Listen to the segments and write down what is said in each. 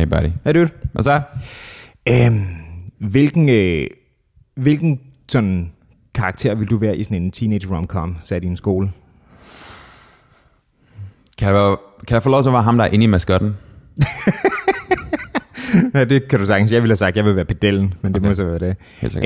Hey buddy. Hey dude. Hvad så? Øhm, hvilken, øh, hvilken sådan karakter vil du være i sådan en teenage rom-com sat i en skole? Kan jeg, være, kan jeg få lov til at være ham, der er inde i maskotten? Ja, det kan du sagtens. Jeg ville have sagt, at jeg vil være pedellen, men det Okay. må så være det.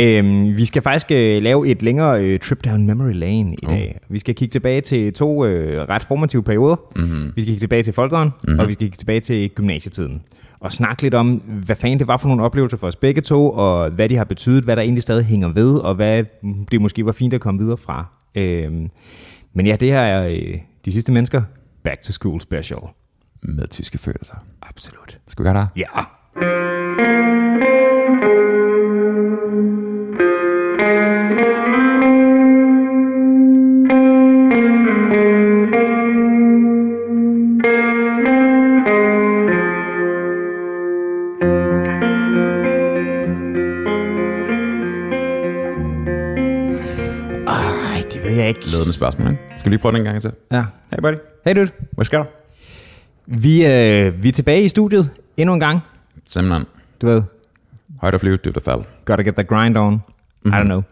Øhm, vi skal faktisk øh, lave et længere øh, trip down memory lane i Oh. dag. Vi skal kigge tilbage til to øh, ret formative perioder. Mm-hmm. Vi skal kigge tilbage til folkeren, mm-hmm. og vi skal kigge tilbage til gymnasietiden. Og snakke lidt om, hvad fanden det var for nogle oplevelser for os begge to, og hvad de har betydet, hvad der egentlig stadig hænger ved, og hvad det måske var fint at komme videre fra. Øhm, men ja, det her er øh, de sidste mennesker. Back to school special. Med tyske følelser. Absolut. Skal vi gøre det? Ja. Ikke. Ledende spørgsmål, ikke? Skal vi lige prøve den en gang til? Ja. Hey buddy. Hey dude. Hvad sker der? Vi, øh, vi er tilbage i studiet endnu en gang. Simpelthen. Du ved, Højt og flyve, dybt og fald. gotta get the grind on. Mm-hmm. I don't know.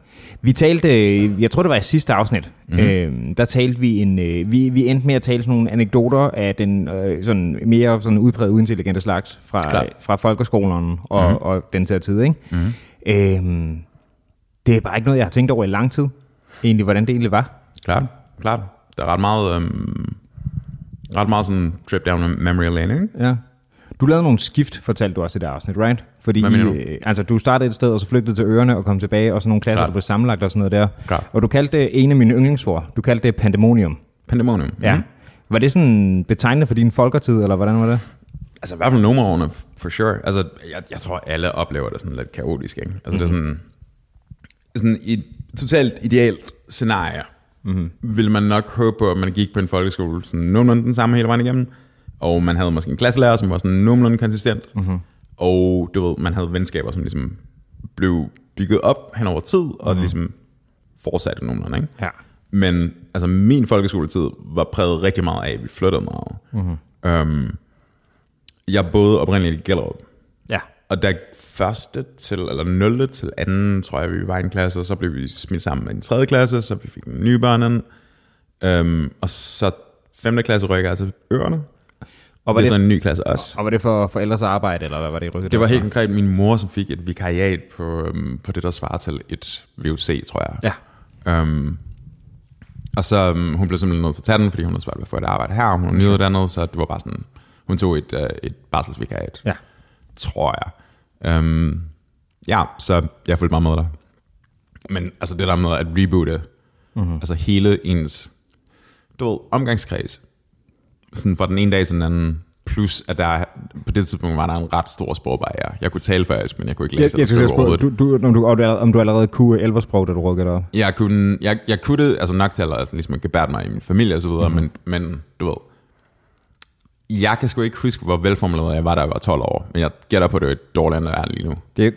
Vi talte, øh, jeg tror det var i sidste afsnit, mm-hmm. øh, der talte vi en, øh, vi, vi endte med at tale sådan nogle anekdoter af den øh, sådan mere sådan udpræget uintelligente slags fra, Klart. fra folkeskolen og, mm-hmm. og den her tid. Ikke? Mm-hmm. Øh, det er bare ikke noget, jeg har tænkt over i lang tid, egentlig, hvordan det egentlig var. Klart, klart. Der er ret meget, øhm, ret meget sådan trip down memory lane, ikke? Ja. Du lavede nogle skift, fortalte du også i det afsnit, right? Fordi Hvad mener du? øh, altså, du startede et sted, og så flygtede til øerne og kom tilbage, og så nogle klasser, Klart. der blev sammenlagt og sådan noget der. Klart. Og du kaldte det en af mine yndlingsord, du kaldte det pandemonium. Pandemonium. Ja. Mhm. Var det sådan betegnende for din folketid, eller hvordan var det? Altså i hvert fald nogle af årene, for sure. Altså, jeg, jeg tror, alle oplever det sådan lidt kaotisk, ikke? Altså, mm-hmm. det er sådan, sådan et totalt idealt scenarie. Mm-hmm. Vil man nok håbe på, at man gik på en folkeskole sådan nogenlunde den samme hele vejen igennem, og man havde måske en klasselærer, som var sådan nogenlunde konsistent, mm-hmm. og du ved, man havde venskaber, som ligesom blev bygget op hen over tid, og mm-hmm. ligesom fortsatte nogenlunde, ikke? Ja. Men altså, min folkeskoletid var præget rigtig meget af, at vi flyttede meget. Mm-hmm. Um, jeg boede oprindeligt i Gellerup, Ja. Og da første til, eller 0. til anden, tror jeg, vi var i en klasse, og så blev vi smidt sammen med en tredje klasse, så vi fik en nye børn ind. Um, og så 5. klasse rykker til øerne. Og var det er så det, en ny klasse også. og var det for forældres arbejde, eller hvad var det i? Det var helt konkret min mor, som fik et vikariat på, um, på det, der svarer til et VUC, tror jeg. Ja. Um, og så um, hun blev simpelthen nødt til at tage den, fordi hun havde svært ved at få et arbejde her, og hun var nyuddannet, så det var bare sådan, hun tog et, uh, et barselsvikariat, Ja. tror jeg. Um, ja, så jeg fulgte meget med der. Men altså det der med at reboote, mm-hmm. altså hele ens, du ved, omgangskreds, sådan fra den ene dag til den anden, plus at der på det tidspunkt var der en ret stor sprogbarriere. Jeg kunne tale færdig, men jeg kunne ikke Jeg, læse jeg skal skrive spørge, du, du, om, du, om, du, om du allerede kunne 11 sprog, da du rykkede dig. Jeg kunne, jeg, jeg kunne det, altså nok til at ligesom, gebære mig i min familie og så videre, mm-hmm. men, men du ved, jeg kan sgu ikke huske, hvor velformuleret jeg var, da jeg var 12 år, men jeg gætter på, at det er et dårligt, er lige nu. Det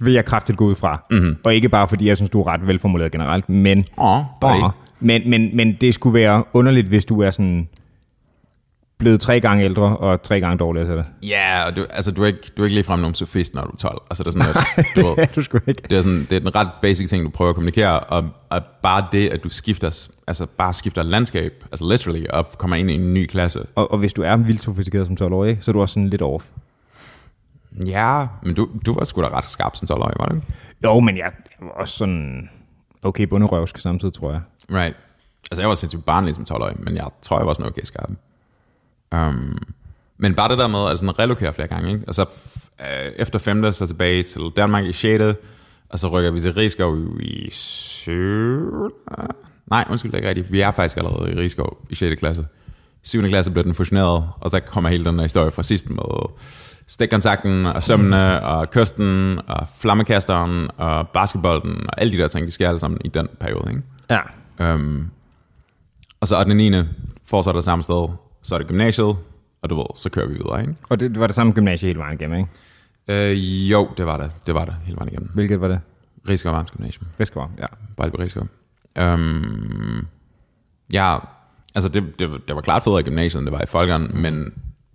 vil jeg kraftigt gå ud fra. Mm-hmm. Og ikke bare fordi, jeg synes, du er ret velformuleret generelt, men, Åh, buddy. Åh, men, men, men det skulle være underligt, hvis du er sådan blevet tre gange ældre og tre gange dårligere til det. Ja, og du, altså, du er ikke, du er ikke ligefrem nogen sofist, når du er 12. Altså, det er sådan, at, du ved, du skulle ikke. det er, sådan, det er en ret basic ting, du prøver at kommunikere, og, og bare det, at du skifter, altså bare skifter landskab, altså literally, og kommer ind i en ny klasse. Og, og hvis du er vildt sofistikeret som 12-årig, så er du også sådan lidt off. Ja, men du, du var sgu da ret skarp som 12-årig, var du ikke? Jo, men jeg jeg var også sådan okay bunderøvsk samtidig, tror jeg. Right. Altså, jeg var sindssygt barnlig som 12-årig, men jeg tror, jeg var sådan okay skarp. Um, men bare det der med at sådan relokere flere gange, ikke? Og så øh, efter 5. så tilbage til Danmark i 6. Og så rykker vi til Rigskov i 7. Nej, undskyld, det er ikke rigtigt. Vi er faktisk allerede i Rigskov i 6. klasse. I 7. klasse blev den fusioneret, og så kommer hele den her historie fra sidst med stikkontakten og sømmene og kysten og flammekasteren og basketbolden og alle de der ting, de sker alle sammen i den periode, ikke? Ja. Um, og så 8. 9. fortsætter samme sted, så er det gymnasiet, og du ved, så kører vi videre, ikke? Og det, det var det samme gymnasie hele vejen igennem, ikke? Øh, jo, det var det. Det var det hele vejen igennem. Hvilket var det? Rigskov Varms Gymnasium. Rigsgaard, ja. Bare på Rigskov. Um, ja, altså det, det, det var klart federe i gymnasiet, end det var i folkeren, men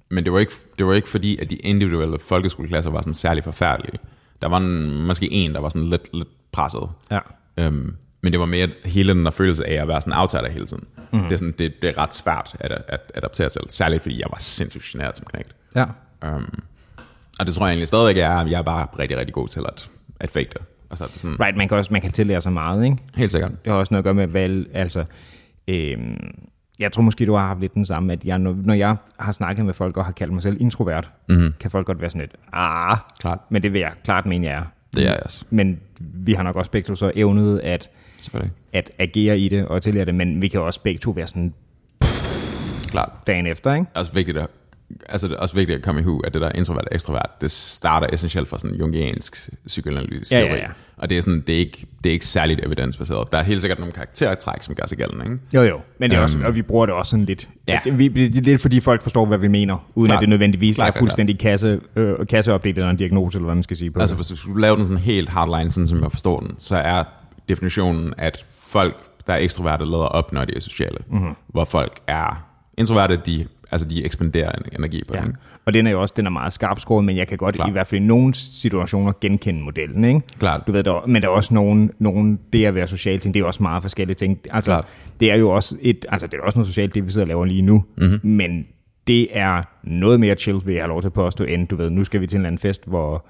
men det var, ikke, det var ikke fordi, at de individuelle folkeskoleklasser var sådan særlig forfærdelige. Der var en, måske en, der var sådan lidt, lidt presset. Ja. Øhm, men det var mere hele den der følelse af at være sådan en outsider hele tiden. Mm. Det, er sådan, det, det er ret svært at, at adaptere til, særligt fordi jeg var sindssygt generet som knægt. Ja. Um, og det tror jeg egentlig stadigvæk er, at jeg er bare rigtig, rigtig god til at, at fake det. Og så er det sådan, Right, man kan også man kan tillære sig meget, ikke? helt sikkert. Det har også noget at gøre med valg, altså... Øhm, jeg tror måske, du har haft lidt den samme, at jeg, når, når jeg har snakket med folk og har kaldt mig selv introvert, mm-hmm. kan folk godt være sådan lidt, ah, Klart. men det vil jeg klart mene, jeg er. Det er jeg også. Men vi har nok også begge så evnet at, Selvfølgelig. at agere i det og tillære det, men vi kan også begge to være sådan Klart. dagen efter, ikke? også vigtigt at, altså det er også vigtigt at komme i hu, at det der introvert og ekstrovert, det starter essentielt fra sådan jungiansk psykoanalytisk teori. ja, ja. Og det er, sådan, det, er ikke, det er ikke særligt evidensbaseret. Der er helt sikkert nogle karaktertræk, som gør sig gældende. Ikke? Jo, jo. Men det er også, Øhm. og vi bruger det også sådan lidt. Ja. At vi, det er lidt fordi folk forstår, hvad vi mener, uden Klart. at det nødvendigvis Klart, er fuldstændig kasse, øh, kasseopdelt eller en diagnose, eller hvad man skal sige på Altså det. hvis du skulle lave den sådan helt hardline, sådan som jeg forstår den, så er definitionen, at folk, der er ekstroverte, lader op, når de er sociale. Mhm. Mm-hmm. Hvor folk er introverte, de, altså de ekspanderer en- energi på Ja. ikke? Og den er jo også den er meget skarp skåret, men jeg kan godt Klart. i hvert fald i nogle situationer genkende modellen. Ikke? Klart. Du ved, der, men der er også nogen, nogen, det at være social ting, det er også meget forskellige ting. Altså, Klart. det er jo også et, altså det er også noget socialt, det vi sidder og laver lige nu, Mhm. mm-hmm. men det er noget mere chill, vil jeg have lov til at påstå, end du ved, nu skal vi til en eller anden fest, hvor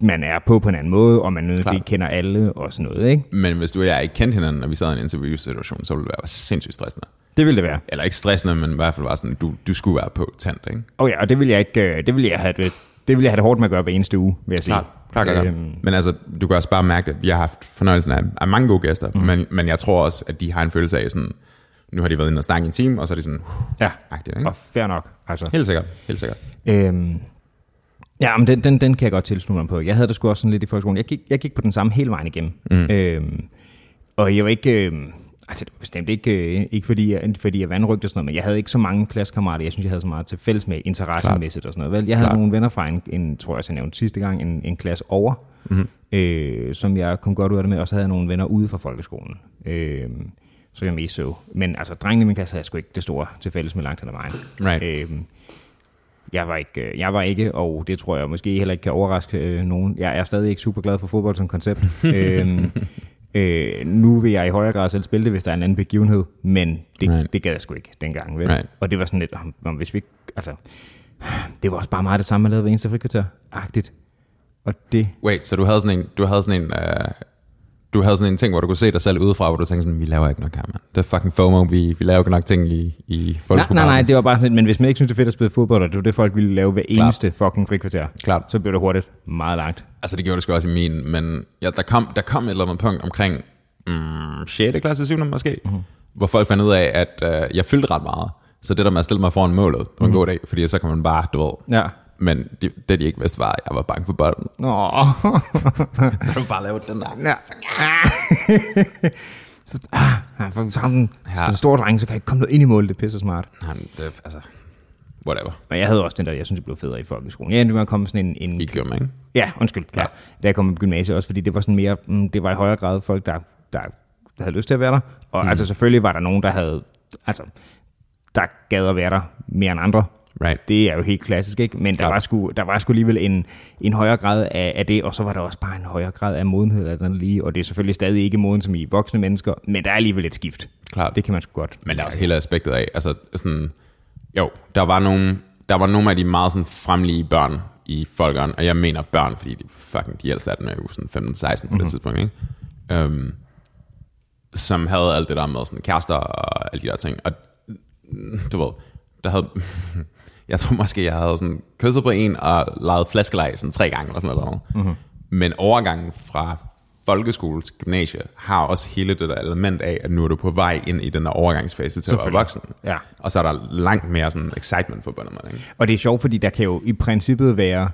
man er på på en anden måde, og man nødvendigvis kender alle og sådan noget, ikke? Men hvis du og jeg ikke kendte hinanden, og vi sad i en interviewsituation, så ville det være sindssygt stressende. Det vil det være. Eller ikke stressende, men i hvert fald bare sådan, du, du skulle være på tant, ikke? Og ja, og det vil jeg ikke, øh, det vil jeg have det, det vil jeg have det hårdt med at gøre hver eneste uge, vil jeg sige. Klart, klart, klart. Øhm. Men altså, du kan også bare mærke, at vi har haft fornøjelsen af, af mange gode gæster, mm. men, men jeg tror også, at de har en følelse af sådan, nu har de været inde og snakke i en time, og så er de sådan, ja, agtigt, ikke? og fair nok. Altså. Helt sikkert, helt sikkert. Øhm, ja, men den, den, den kan jeg godt tilslutte mig på. Jeg havde det sgu også sådan lidt i folkeskolen. Jeg gik, jeg gik på den samme hele vejen igennem. Mm. Øhm, og jeg var ikke... Øhm, altså, det var bestemt ikke, øh, ikke fordi, jeg, fordi jeg vandrygte og sådan noget, men jeg havde ikke så mange klassekammerater. Jeg synes, jeg havde så meget til fælles med interessemæssigt og sådan noget. Vel, jeg havde Klart. nogle venner fra en, en, tror jeg, jeg nævnte sidste gang, en, en klasse over, mm. øh, som jeg kom godt ud af det med, og så havde jeg nogle venner ude fra folkeskolen. Øh, så jeg mest så. Men altså, drengene i min klasse havde jeg sgu ikke det store til fælles med langt hen ad vejen. Right. Øhm, jeg var, ikke, øh, jeg var ikke, og det tror jeg måske heller ikke kan overraske øh, nogen. Jeg er stadig ikke super glad for fodbold som koncept. øhm, øh, nu vil jeg i højere grad selv spille det, hvis der er en anden begivenhed, men det, Right. det gad jeg sgu ikke dengang. Vel? Right. Og det var sådan lidt, om, om hvis vi altså, det var også bare meget det samme, man lavede ved eneste frikvarter-agtigt. Og det, Wait, så du havde sådan en, du havde sådan en, uh, du havde sådan en ting, hvor du kunne se dig selv udefra, hvor du tænkte sådan, vi laver ikke nok her, mand. Det er fucking FOMO, vi, vi laver ikke nok ting i, i nej, nej, nej, det var bare sådan men hvis man ikke synes, det er fedt at spille fodbold, og det var det, folk ville lave hver Klart. eneste fucking frikvarter, Klart. så blev det hurtigt meget langt. Altså det gjorde det sgu også i min, men ja, der, kom, der kom et eller andet punkt omkring mm, 6. klasse, 7. måske, Mhm. mm-hmm. hvor folk fandt ud af, at uh, jeg fyldte ret meget. Så det der med at stille mig foran målet, det var en Mhm. god dag, fordi så kan man bare, du ved, Ja. Men det, det de ikke vidste var, at jeg var bange for bolden. Nå. Så du bare lavede den der. Ja. så, ah, for sammen, ja. Ja. den store dreng, så kan jeg ikke komme noget ind i målet, det er pisse smart. Han, det, altså, whatever. Og jeg havde også den der, jeg synes, det blev federe i folkeskolen. Jeg endte med at komme sådan en... en I gjorde ikke? ja, undskyld, klar. Ja. Da jeg kom på gymnasiet også, fordi det var sådan mere, mm, det var i højere grad folk, der, der, der havde lyst til at være der. Og mm. altså selvfølgelig var der nogen, der havde, altså, der gad at være der mere end andre. Right. Det er jo helt klassisk, ikke? Men der var, sgu, der var sgu alligevel en, en højere grad af, af det, og så var der også bare en højere grad af modenhed af den lige, og det er selvfølgelig stadig ikke moden som i voksne mennesker, men der er alligevel et skift. Klart. Det kan man sgu godt. Men der er også hele aspektet af, altså sådan, jo, der var nogle, der var nogle af de meget sådan fremlige børn i folkeren, og jeg mener børn, fordi de fucking, de ældste af dem er jo sådan 15-16 på mm-hmm. Det tidspunkt, ikke? Um, som havde alt det der med sådan kærester og alle de der ting, og du ved, der havde, jeg tror måske, jeg havde sådan kysset på en og lavet flaskeleg sådan tre gange eller sådan noget. Mhm. Mm-hmm. Men overgangen fra folkeskole til gymnasie har også hele det der element af, at nu er du på vej ind i den der overgangsfase til at være voksen. Ja. Og så er der langt mere sådan excitement forbundet med det. Ikke? Og det er sjovt, fordi der kan jo i princippet være...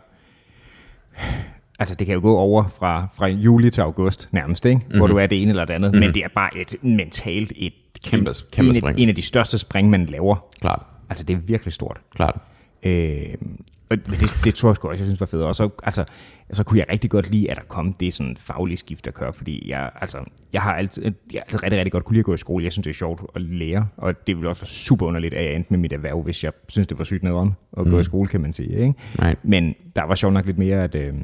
Altså, det kan jo gå over fra, fra juli til august nærmest, ikke? Mm-hmm. hvor du er det ene eller det andet. Mm-hmm. Men det er bare et mentalt et Kæmpe- kæmpe en, spring. en af de største spring, man laver. Klart, Altså, det er virkelig stort. klart. Øh, Og det, det tror jeg sgu også, jeg synes var fedt. Og så, altså, så kunne jeg rigtig godt lide, at der kom det sådan faglige skift, der kører, fordi jeg, altså, jeg har altid, jeg har altid rigtig, rigtig godt kunne lide at gå i skole. Jeg synes, det er sjovt at lære, og det ville også være super underligt, at jeg endte med mit erhverv, hvis jeg synes, det var sygt nederen at mm. gå i skole, kan man sige. Ikke? Right. Men der var sjovt nok lidt mere, at, øh,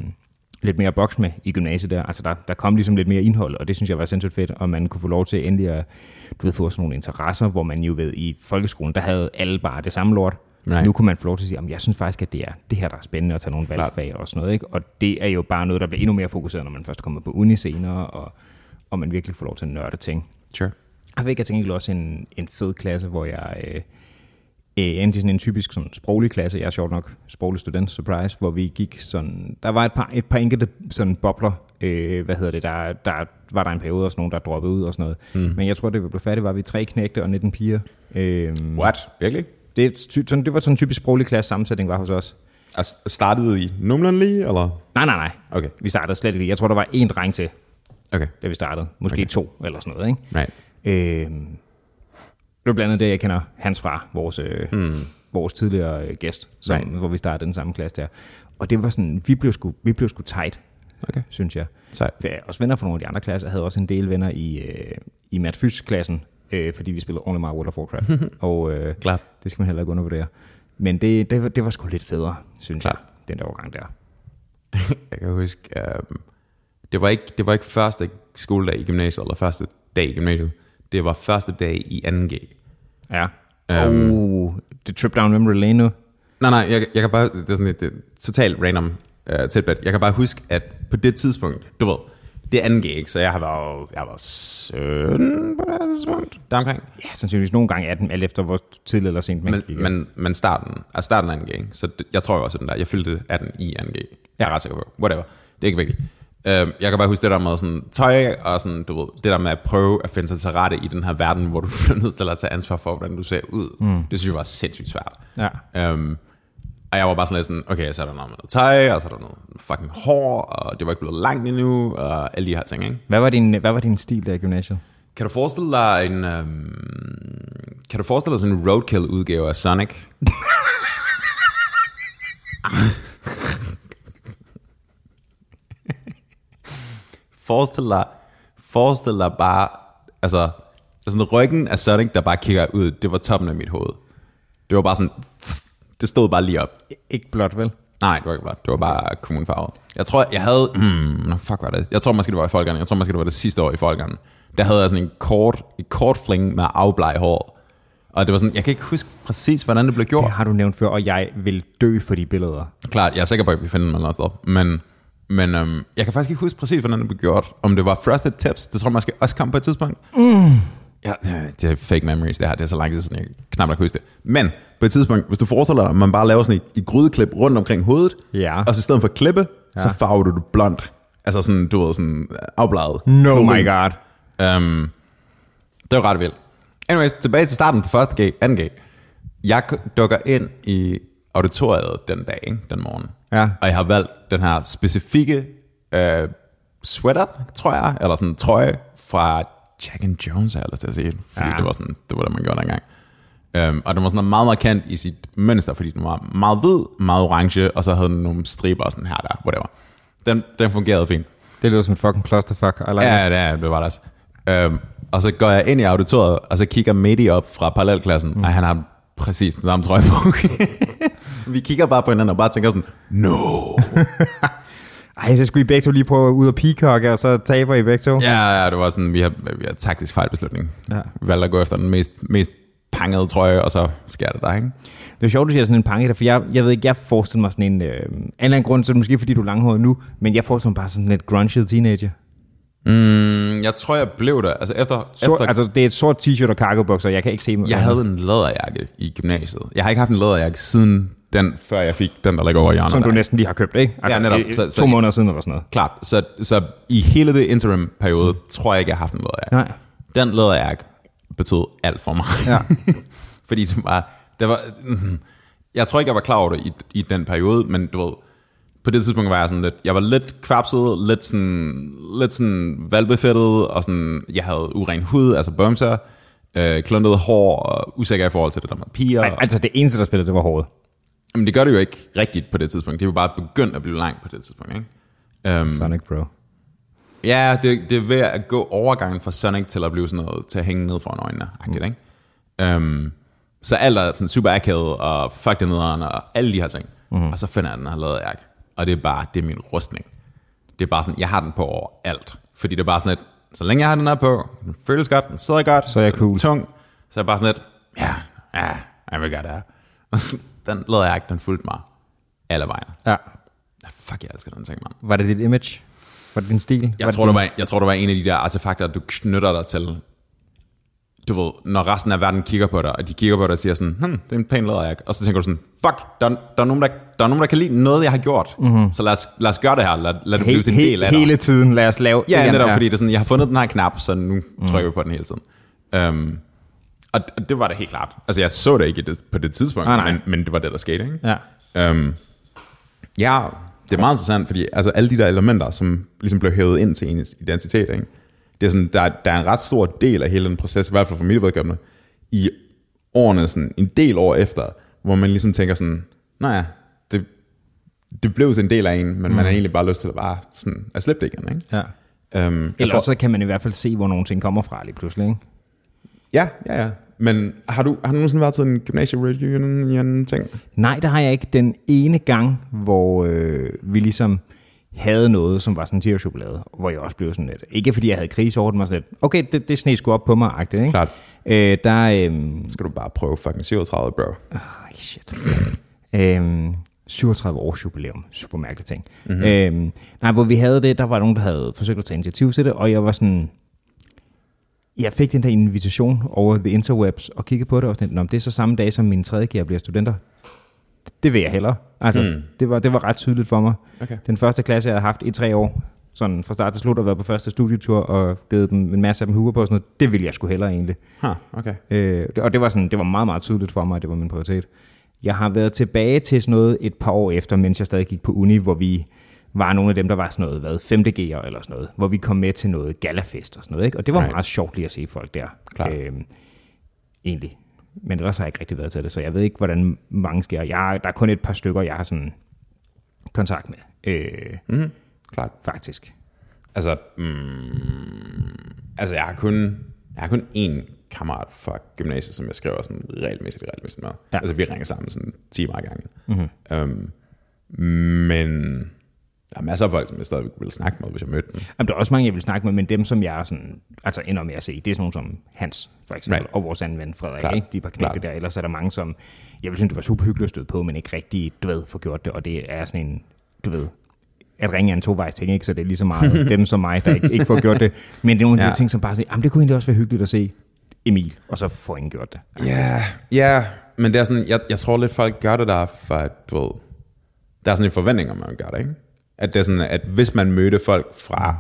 lidt mere boks med i gymnasiet der. Altså der, der kom ligesom lidt mere indhold, og det synes jeg var sindssygt fedt, og man kunne få lov til endelig at du ved, få sådan nogle interesser, hvor man jo ved, i folkeskolen, der havde alle bare det samme lort. Nej. Nu kunne man få lov til at sige, at jeg synes faktisk, at det er det her, der er spændende at tage nogle valgfag og sådan noget. Ikke? Og det er jo bare noget, der bliver endnu mere fokuseret, når man først kommer på uni senere, og, og man virkelig får lov til at nørde ting. Sure. Jeg fik jeg tænkte også en, en fed klasse, hvor jeg øh, øh, endte i sådan en typisk sådan sproglig klasse. Jeg er sjovt nok sproglig student, surprise, hvor vi gik sådan... Der var et par, et par enkelte sådan bobler, øh, hvad hedder det, der, der var der en periode og sådan nogen, der droppede ud og sådan noget. Mm. Men jeg tror, det vi blev færdigt, var vi tre knægte og 19 piger. Øh, What? Virkelig? det, sådan, det var sådan en typisk sproglig klasse sammensætning var hos os. Altså, startede I nogenlunde lige, eller? Nej, nej, nej. Okay. Vi startede slet ikke. Jeg tror, der var én dreng til, Okay, da vi startede. Måske okay. to eller sådan noget, ikke? right. Øh, det var blandt andet det, jeg kender Hans fra, vores, øh, mm. vores tidligere øh, gæst, som, Right. hvor vi startede den samme klasse der. Og det var sådan, vi blev sgu, vi blev sgu tight, Okay. synes jeg. Sejt. Jeg er også venner fra nogle af de andre klasser. Jeg havde også en del venner i, øh, i Matt Fys-klassen, øh, fordi vi spillede Only My World of Warcraft. og øh, Klart. det skal man heller ikke undervurdere. Men det, det, var, det var sgu lidt federe, synes Klart. jeg, den der overgang der. Jeg kan huske, um, det, var ikke, det var ikke første skoledag i gymnasiet, eller første dag i gymnasiet. Det var første dag i 2G. Ja. Øhm. oh, det trip down memory lane nu. Nej, nej, jeg, jeg kan bare, det er sådan et, det totalt random uh, tidbit. Jeg kan bare huske, at på det tidspunkt, du ved, det er 2G, ikke? så jeg har været, jeg har været 17 på det tidspunkt, deromkring. Ja, sandsynligvis nogle gange 18, alt efter hvor tidligt eller sent man Men, gik. men, men starten, altså starten af 2G, ikke? så det, jeg tror jo også, at den der, jeg fyldte 18 i 2G. Jeg er ret sikker på. Whatever. Det er ikke vigtigt. Øhm, jeg kan bare huske det der med sådan tøj, og sådan, du ved, det der med at prøve at finde sig til rette i den her verden, hvor du bliver nødt til at tage ansvar for, hvordan du ser ud. Mm. Det synes jeg var sindssygt svært. Ja. Øhm, og jeg var bare sådan lidt sådan, okay, så er der noget med noget tøj, og så er der noget fucking hår, og det var ikke blevet langt endnu, og alle de her ting, ikke? Hvad var din, hvad var din stil der i gymnasiet? Kan du forestille dig en, øhm, kan du forestille dig sådan en roadkill-udgave af Sonic? forestil dig, forestil dig bare, altså, sådan ryggen af Sonic, der bare kigger ud, det var toppen af mit hoved. Det var bare sådan, det stod bare lige op. Ikke blot, vel? Nej, det var ikke bare, det var bare kommunfarvet. Jeg tror, jeg havde, nå fuck var det? Jeg tror måske, det var i Folkene. Jeg tror måske, det var det sidste år i Folkene. Der havde jeg sådan en kort, et kort fling med afblege hår. Og det var sådan, jeg kan ikke huske præcis, hvordan det blev gjort. Det har du nævnt før, og jeg vil dø for de billeder. Klart, jeg er sikker på, at vi kan finde dem et eller andet sted. Men, men øhm, jeg kan faktisk ikke huske præcis, hvordan det blev gjort. Om det var Frosted Tips, det tror jeg måske også kom på et tidspunkt. Mm. Ja, det er fake memories, det her. Det er så lang tid siden, jeg knap nok huske det. Men på et tidspunkt, hvis du forestiller dig, at man bare laver sådan et, et grydeklip rundt omkring hovedet, Ja. og så i stedet for at klippe, ja. så farver du det blondt. Altså sådan, du ved, sådan afbladet. No Klorin. my god. Um, det var ret vildt. Anyways, tilbage til starten på første G, anden G. Jeg dukker ind i auditoriet den dag, den morgen. Ja. Og jeg har valgt den her specifikke øh, sweater, tror jeg, eller sådan en trøje fra Jack and Jones, har jeg lyst til at sige. Fordi Ja. ja. det var sådan, det var det, man gjorde dengang. Um, og den var sådan meget markant i sit mønster, fordi den var meget hvid, meget orange, og så havde den nogle striber sådan her der, whatever. Den, den fungerede fint. Det lyder som et fucking clusterfuck. I like Ja, det, er, det var det også. Øhm, og så går jeg ind i auditoriet, og så kigger Medi op fra parallelklassen, mm. og han har præcis den samme trøje på. Vi kigger bare på hinanden og bare tænker sådan, no. Ej, så skulle I begge to lige prøve ud og peacocke, og så taber I begge to. ja, ja, det var sådan, vi har, vi har taktisk fejlbeslutning. Ja. Vi valgte at gå efter den mest, mest pangede trøje, og så sker det der, ikke? Det er sjovt, du siger sådan en pange der, for jeg, jeg ved ikke, jeg forestiller mig sådan en... Øh, en eller anden grund, så er det måske fordi, du er langhåret nu, men jeg forestiller mig bare sådan lidt grunget teenager. Mm, jeg tror, jeg blev der. Altså efter, Sort, efter altså, det er et sort t-shirt og cargo bukser, jeg kan ikke se mig. jeg havde en læderjakke i gymnasiet. Jeg har ikke haft en læderjakke siden den, før jeg fik den, der ligger over i hjørnet. Som du næsten lige har købt, ikke? Altså, Ja, netop. øh, Så- to så- måneder siden eller sådan noget. Klart, så, så i hele det interim-periode, tror jeg ikke, jeg har haft en læderjakke. Nej. Den læderjakke betød alt for mig. Ja. Fordi det var, det var, mm, jeg tror ikke, jeg var klar over det i, i den periode, men du ved, på det tidspunkt var jeg sådan lidt, jeg var lidt kvapset, lidt sådan, lidt sådan valbefættet, og sådan, jeg havde uren hud, altså bumser, øh, kluntet hår, og usikker i forhold til det der med piger. Ej, altså, det eneste, der spillede, det var håret. Men det gør det jo ikke rigtigt på det tidspunkt. Det er jo bare begyndt at blive langt på det tidspunkt, ikke? Um, Sonic Pro. Ja, det, det er ved at gå overgangen fra Sonic til at blive sådan noget, til at hænge ned foran øjnene, mm. ikke? Um, så alt er sådan super akavet, og fuck det nederen, og alle de her ting. Mm. Og så finder jeg den her læderjakke, og det er bare, det er min rustning. Det er bare sådan, jeg har den på over alt. Fordi det er bare sådan et, så længe jeg har den her på, den føles godt, den sidder godt, Så er jeg cool. tung, så er jeg bare sådan et, ja, ja, jeg vil godt have. Den læderjakke, den fulgte mig alle vejen. Ja. Fuck, jeg elsker den ting, mand. Var det dit image? Var det din stil? Jeg var tror, det det var, jeg tror, det var en af de der artefakter, du knytter dig til. Du ved, når resten af verden kigger på dig, og de kigger på dig og siger sådan, hm, det er en pæn læderjakke. Og så tænker du sådan, fuck, der, der, er nogen, der, der er nogen, der kan lide noget, jeg har gjort. Mm-hmm. Så lad os, lad os gøre det her. Lad, lad det blive He, en del af he, dig. hele tiden lad os lave... Ja, netop, fordi det er sådan, jeg har fundet den her knap, så nu mm. trykker vi på den hele tiden. Um, og det var det helt klart. Altså, jeg så det ikke det, på det tidspunkt, Nej, nej. Men, men det var det, der skete, ikke? Ja. Um, ja, det er meget interessant, fordi altså, alle de der elementer, som ligesom blev hævet ind til ens identitet, ikke? det er sådan, der, der er en ret stor del af hele den proces, i hvert fald for mit vedkommende, i årene, sådan en del år efter, hvor man ligesom tænker sådan, nej det, det blev en del af en, men mm. man har egentlig bare lyst til at bare sådan, at slippe det igen, ikke? ja. Jeg Ellers tror, så kan man i hvert fald se, hvor nogle ting kommer fra lige pludselig, ikke? Ja, ja, ja. Men har du, har du nogensinde været til en gymnasie-reunion ting? Nej, det har jeg ikke. Den ene gang, hvor øh, vi ligesom havde noget, som var sådan en chokolade, hvor jeg også blev sådan lidt, ikke fordi jeg havde krise over den, sådan lidt, okay, det, det sne sgu op på mig, agtigt, ikke? Klart. Øh, der, øhm, Skal du bare prøve fucking 37, bro. oh, shit. øhm, 37 års jubilæum, super mærkelig ting. Mm-hmm. Øhm, nej, hvor vi havde det, der var nogen, der havde forsøgt at tage initiativ til det, og jeg var sådan, jeg fik den der invitation over the interwebs og kiggede på det og sådan, "Nå, det er så samme dag, som min tredje gear bliver studenter. Det vil jeg hellere. Altså, Mm. det, var, det var ret tydeligt for mig. Okay. Den første klasse, jeg havde haft i tre år, sådan fra start til slut, og været på første studietur og givet dem en masse af dem huger på og sådan noget, det ville jeg sgu hellere egentlig. Huh, okay. Øh, og det var, sådan, det var meget, meget tydeligt for mig, at det var min prioritet. Jeg har været tilbage til sådan noget et par år efter, mens jeg stadig gik på uni, hvor vi var nogle af dem, der var sådan noget, hvad, 5. G'er eller sådan noget, hvor vi kom med til noget galafest og sådan noget, ikke? Og det var right. meget sjovt lige at se folk der. Klart. Øhm, egentlig. Men ellers har jeg ikke rigtig været til det, så jeg ved ikke, hvordan mange sker. Jeg, der er kun et par stykker, jeg har sådan kontakt med, øh, Mm-hmm. Klart. faktisk. Altså, mm, altså jeg har kun, jeg har kun én kammerat fra gymnasiet, som jeg skriver sådan regelmæssigt, regelmæssigt med. Ja. Altså vi ringer sammen sådan 10 meget gange. Mm-hmm. Um, men der er masser af folk, som jeg stadig vil snakke med, hvis jeg mødte dem. Jamen, der er også mange, jeg vil snakke med, men dem, som jeg sådan, altså ender med at se, det er sådan nogle som Hans, for eksempel, Right. og vores anden ven Frederik, Klart. ikke? de er par knægte der. Ellers er der mange, som jeg vil synes, det var super hyggeligt at støde på, men ikke rigtig, du ved, få gjort det, og det er sådan en, du ved, at ringe er en tovejs ting, ikke? så det er lige så meget dem som mig, der ikke, ikke får gjort det. Men det er nogle af Ja. de ting, som bare siger, det kunne egentlig også være hyggeligt at se Emil, og så får ingen gjort det. Ja, ja, men det er sådan, jeg, jeg tror lidt, folk gør det der, for at, du ved, der er sådan en forventning om, at man gør det, ikke? At det er sådan, at hvis man mødte folk fra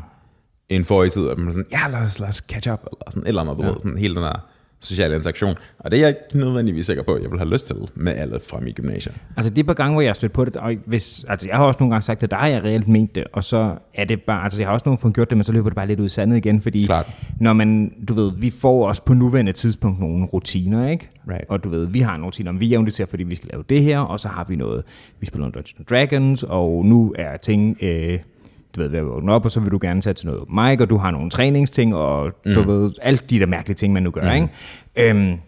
en forrige tid, at man sådan, ja, lad os, lad os catch up, eller sådan et eller andet, du ja. ved, sådan hele den der sociale interaktion. Og det er jeg ikke nødvendigvis sikker på, at jeg vil have lyst til med alle fra mit gymnasie. Altså de par gange, hvor jeg har stødt på det, og hvis, altså jeg har også nogle gange sagt, at der har jeg reelt ment det, og så er det bare, altså jeg har også nogle gange gjort det, men så løber det bare lidt ud i sandet igen, fordi Klart. når man, du ved, vi får også på nuværende tidspunkt nogle rutiner, ikke? Right. Og du ved, vi har nogle rutiner, vi jævnligt ser, fordi vi skal lave det her, og så har vi noget, vi spiller noget Dungeons Dragons, og nu er ting, øh, du ved, ved at vågne op, og så vil du gerne tage til noget Mike, og du har nogle træningsting, og mm. du ved, alt de der mærkelige ting, man nu gør, mm. ikke? Øhm,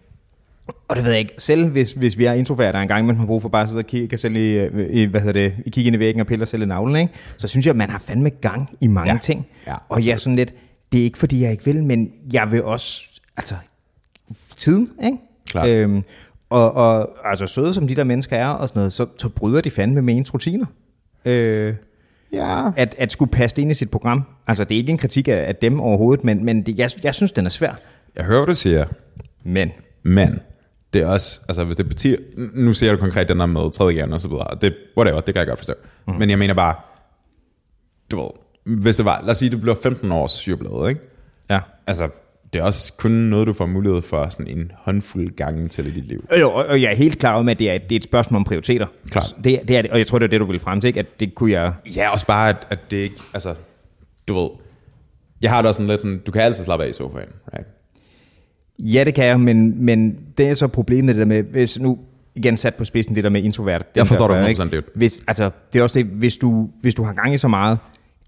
og det ved jeg ikke. Selv hvis, hvis vi er introverter en gang, man har brug for bare at sidde og kigge, kan selv i, i, hvad hedder det, kigge ind i væggen og pille selv i navlen, ikke? så synes jeg, at man har fandme gang i mange Ja. ting. Ja, og jeg er sådan lidt, det er ikke fordi, jeg ikke vil, men jeg vil også, altså, tiden, ikke? Klart. Øhm, og, og altså søde som de der mennesker er og sådan noget, så, så bryder de fandme med ens rutiner. Øh, Ja. at, at skulle passe det ind i sit program. Altså, det er ikke en kritik af, af dem overhovedet, men, men det, jeg, jeg synes, den er svær. Jeg hører, hvad du siger, Men, men det er også, altså hvis det betyder, nu ser du konkret den der med tredje gerne og så videre, det, whatever, det kan jeg godt forstå. Mm. Men jeg mener bare, du ved, hvis det var, lad os sige, det bliver 15 års jubilæet, ikke? ja. Altså, det er også kun noget, du får mulighed for sådan en håndfuld gange til i dit liv. Jo, og og jeg er helt klar om, at det er, det er et spørgsmål om prioriteter. Klart. Det, det er det, og jeg tror, det er det, du vil frem til, ikke? At det kunne jeg... Ja, også bare, at, at det ikke, altså, du ved, jeg har det også sådan lidt sådan, du kan altid slappe af i sofaen, right? Ja, det kan jeg, men, men det er så problemet det der med, hvis nu... igen sat på spidsen, det der med introvert. Jeg forstår dig ikke? 100%, dude. Hvis, altså, det er også det, hvis du, hvis du har gang i så meget,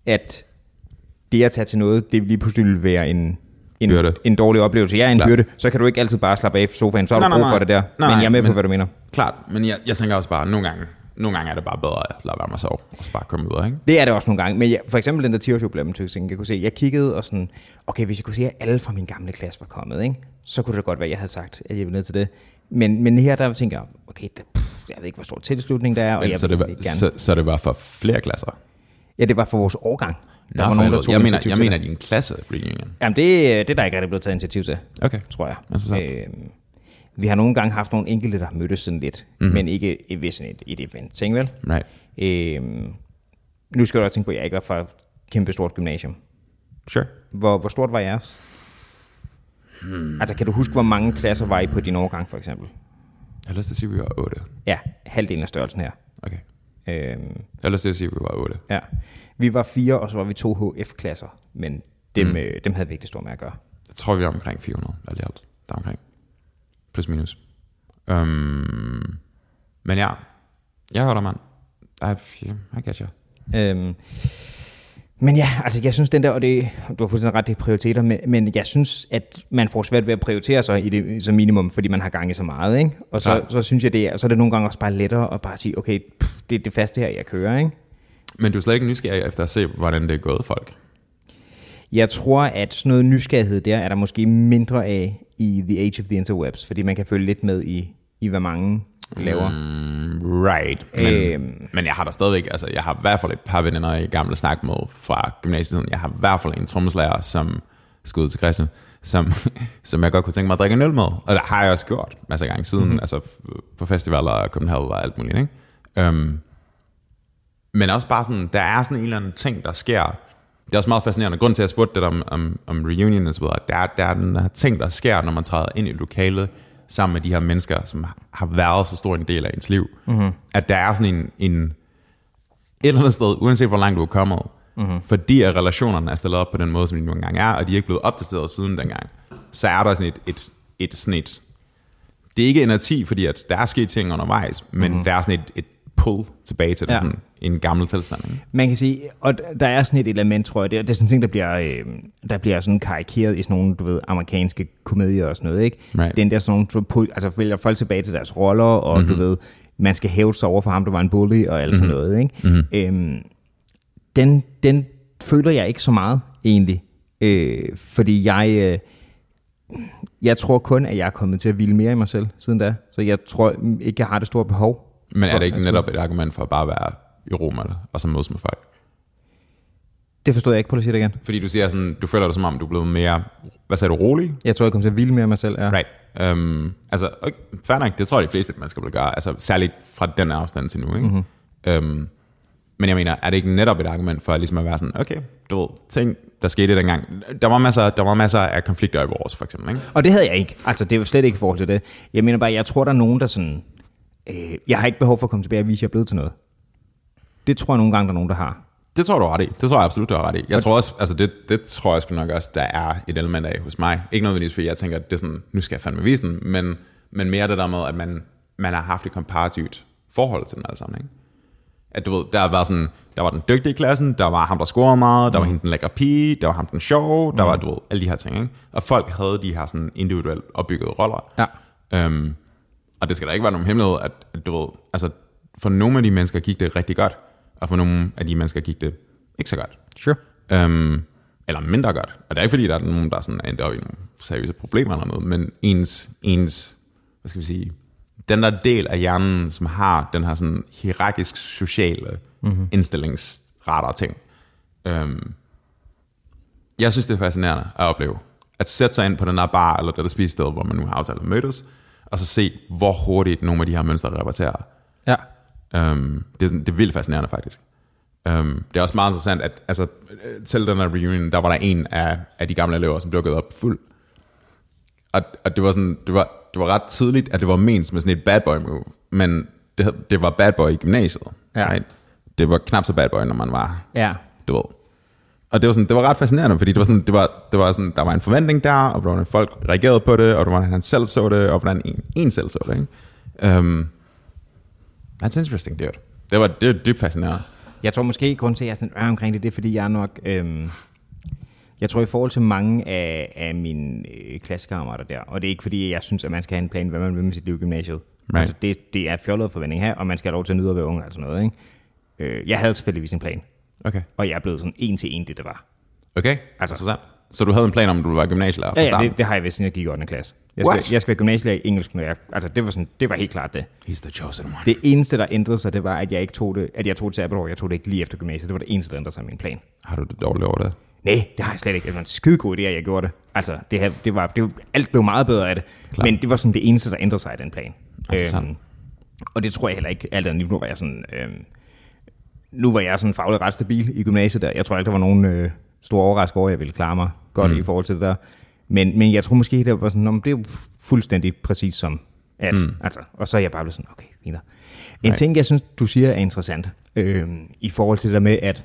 at det at tage til noget, det lige pludselig vil være en, en, Byrde. en dårlig oplevelse. Ja, en Klart. byrde, så kan du ikke altid bare slappe af fra sofaen, så har Nej, du nej, brug for det der. Nej, men jeg er med men- på, hvad du mener. Klart, men jeg, jeg tænker også bare, nogle gange, nogle gange er det bare bedre at lade være med at sove, og så bare komme ud, ikke? Det er det også nogle gange. Men jeg, for eksempel den der 10 års jubilæum jeg kunne se, jeg kiggede og sådan, okay, hvis jeg kunne se, at alle fra min gamle klasse var kommet, ikke? så kunne det godt være, at jeg havde sagt, at jeg ville ned til det. Men, men her der tænker jeg, okay, der, pff, jeg ved ikke, hvor stor tilslutning der er, og Men jeg så, det var, så, så det var for flere klasser? Ja, det var for vores årgang. Nå, for helvede. tog jeg mener, jeg mener din klasse reunion. Jamen, det, det er der ikke rigtig blevet taget initiativ til, Okay. tror jeg. Altså så. Øhm, vi har nogle gange haft nogle enkelte, der har mødtes sådan lidt, Mhm. mm-hmm. men ikke i- ved sådan et, et event, tænk vel? Right. Øhm, nu skal du også tænke på, at jeg ikke var fra et kæmpe stort gymnasium. Sure. Hvor, hvor stort var jeres? Hmm. Altså, kan du huske, hvor mange klasser var I på din årgang, for eksempel? Jeg har lyst til at sige, at vi var 8. Ja, halvdelen af størrelsen her. Okay. Øhm, Jeg har lyst til at sige, at vi var 8. ja. Vi var fire, og så var vi to HF-klasser, men dem, mm. øh, dem havde vi ikke det store med at gøre. Jeg tror, vi er omkring 400, alt i alt. Der omkring. Plus minus. Um, men ja, jeg hører dig, mand. I, get you. Øhm, men ja, altså jeg synes den der, og det, du har fuldstændig ret, det er prioriteter, men, men jeg synes, at man får svært ved at prioritere sig i det som minimum, fordi man har gang i så meget, ikke? Og så, Klart. så synes jeg, det er, så er det nogle gange også bare lettere at bare sige, okay, pff, det er det faste her, jeg kører, ikke? Men du er slet ikke nysgerrig efter at se, hvordan det er gået folk. Jeg tror, at sådan noget nysgerrighed der, er der måske mindre af i The Age of the Interwebs, fordi man kan følge lidt med i, i hvad mange laver. Mm. Right. Men, Øhm. men jeg har da stadigvæk, altså jeg har i hvert fald et par veninder i gamle snak med fra gymnasiet. Jeg har i hvert fald en trommeslager, som skal ud til Christian, som, som jeg godt kunne tænke mig at drikke en øl med. Og det har jeg også gjort masser af gange siden, mm-hmm. altså på festivaler og København og alt muligt. Ikke? Um, men også bare sådan, der er sådan en eller anden ting, der sker. Det er også meget fascinerende. Grunden til, at jeg spurgte det om, om, om reunion og så videre, der, er- der er den her ting, der sker, når man træder ind i lokalet sammen med de her mennesker, som har været så stor en del af ens liv. Mm-hmm. At der er sådan en, en et eller andet sted, uanset hvor langt du er kommet, mm-hmm. fordi at relationerne er stillet op på den måde, som de nu engang er, og de er ikke blevet opdateret siden dengang, så er der sådan et, et, et, sådan et det er ikke en af 10, fordi at der er sket ting undervejs, men mm-hmm. der er sådan et, et pull tilbage til det, Ja. sådan en gammel tilstand. Ikke? Man kan sige, og der er sådan et element, tror jeg, det er, det er sådan en ting, der bliver, øh, der bliver sådan karikeret i sådan nogle, du ved, amerikanske komedier og sådan noget, ikke? Right. Den der sådan nogle, altså vælger folk tilbage til deres roller, og mm-hmm. du ved, man skal hæve sig over for ham, der var en bully, og alt sådan noget, ikke? Mm-hmm. Øhm, den, den føler jeg ikke så meget, egentlig. Øh, fordi jeg, øh, jeg tror kun, at jeg er kommet til at hvile mere i mig selv siden da. Så jeg tror ikke, jeg har det store behov. Men er det ikke netop et argument for at bare være i ro med det, og så mødes med folk? Det forstod jeg ikke, på at sige det igen. Fordi du siger sådan, du føler dig som om, du er blevet mere, hvad sagde du, rolig? Jeg tror, jeg kommer til at hvile mere mig selv. Ja. Right. Um, altså, okay, fair nok, det tror jeg de fleste mennesker vil gøre, altså særligt fra den afstand til nu, ikke? Mm-hmm. Um, men jeg mener, er det ikke netop et argument for ligesom at være sådan, okay, du ved, ting, der skete dengang. Der var masser, der var masser af konflikter i vores, for eksempel, ikke? Og det havde jeg ikke. Altså, det var slet ikke i forhold til det. Jeg mener bare, jeg tror, der er nogen, der sådan... Øh, jeg har ikke behov for at komme tilbage og vise, at jeg er blevet til noget. Det tror jeg nogle gange, der er nogen, der har. Det tror du ret i. Det tror jeg absolut, du har ret i. Jeg tror også, altså det, det tror jeg sgu nok også, der er et element af hos mig. Ikke nødvendigvis, fordi jeg tænker, at det er sådan, nu skal jeg fandme vise den, men, men mere det der med, at man, man har haft et komparativt forhold til den alle sammen, ikke? At du ved, der været sådan, der var den dygtige i klassen, der var ham, der scorede meget, der var hende den lækre pige, der var ham den sjove, der var, du ved, alle de her ting, ikke? Og folk havde de her sådan individuelt opbyggede roller. Ja. Øhm, og det skal da ikke være nogen hemmelighed, at, at du ved, altså for nogle af de mennesker gik det rigtig godt, og for nogle af de mennesker gik det ikke så godt. Sure. Øhm, eller mindre godt. Og det er ikke fordi, der er nogen, der er sådan endt op i nogle seriøse problemer eller noget, men ens, ens, hvad skal vi sige, den der del af hjernen, som har den her sådan hierarkisk sociale mm-hmm. indstillingsradar ting. Øhm, jeg synes, det er fascinerende at opleve. At sætte sig ind på den her bar, eller det der spisested, hvor man nu har aftalt at mødes, og så se, hvor hurtigt nogle af de her mønstre repeterer. Ja. Um, det, er, sådan- det er vildt fascinerende faktisk. Um, det er også meget interessant, at altså, øh, til den her reunion, der var der en af, af de gamle elever, som dukkede op fuld. Og, og det var sådan, det var, det var ret tydeligt, at det var ment som sådan et bad boy move, men det, det var bad boy i gymnasiet. Ja. Right? Det var knap så bad boy, når man var, Ja. du ved. Og det var, sådan, det var ret fascinerende, fordi det var sådan, det var, det var sådan, der var en forventning der, og hvordan folk reagerede på det, og hvordan han selv så det, og hvordan en, en selv så det. Ikke? Um, That's interesting, dude. Det var, det var dybt fascinerende. Jeg tror måske, grund til, at jeg er sådan øh, omkring det, det er, fordi jeg er nok... Øhm, jeg tror i forhold til mange af, af mine øh, klassekammerater der, og det er ikke fordi, jeg synes, at man skal have en plan, hvad man vil med sit liv i gymnasiet. Right. Altså, det, det er fjollet forventning her, og man skal have lov til at nyde at være ung og sådan noget. Ikke? Øh, jeg havde selvfølgelig en plan, Okay. og jeg er blevet sådan en til en det, det var. Okay, Altså- altså, interessant. Så du havde en plan om, at du ville være gymnasielærer fra Ja, ja starten? det, det, har jeg vidst, siden jeg gik i 8. klasse. Jeg What? skal, jeg skal være gymnasielærer i engelsk, når jeg... Altså, det var, sådan, det var helt klart det. He's the chosen one. Det eneste, der ændrede sig, det var, at jeg ikke tog det, at jeg tog det sabbatår. Jeg tog det ikke lige efter gymnasiet. Det var det eneste, der ændrede sig i min plan. Har du det dårligt over det? Nej, det har jeg slet ikke. Det var en skide god idé, at jeg gjorde det. Altså, det, her, det var, det var, alt blev meget bedre af det. Klar. Men det var sådan det eneste, der ændrede sig i den plan. Interessant. og det tror jeg heller ikke, alt andet. Nu var jeg sådan, øhm, nu var jeg sådan fagligt ret stabil i gymnasiet der. Jeg tror ikke, der var nogen øh, store overraskelse over, at jeg ville klare mig godt mm. i forhold til det der. Men, men jeg tror måske, det var sådan, "Nå, men det er jo fuldstændig præcis som at, mm. altså, og så er jeg bare blevet sådan, okay, fint. En Nej. ting, jeg synes, du siger er interessant, øh, i forhold til det der med, at,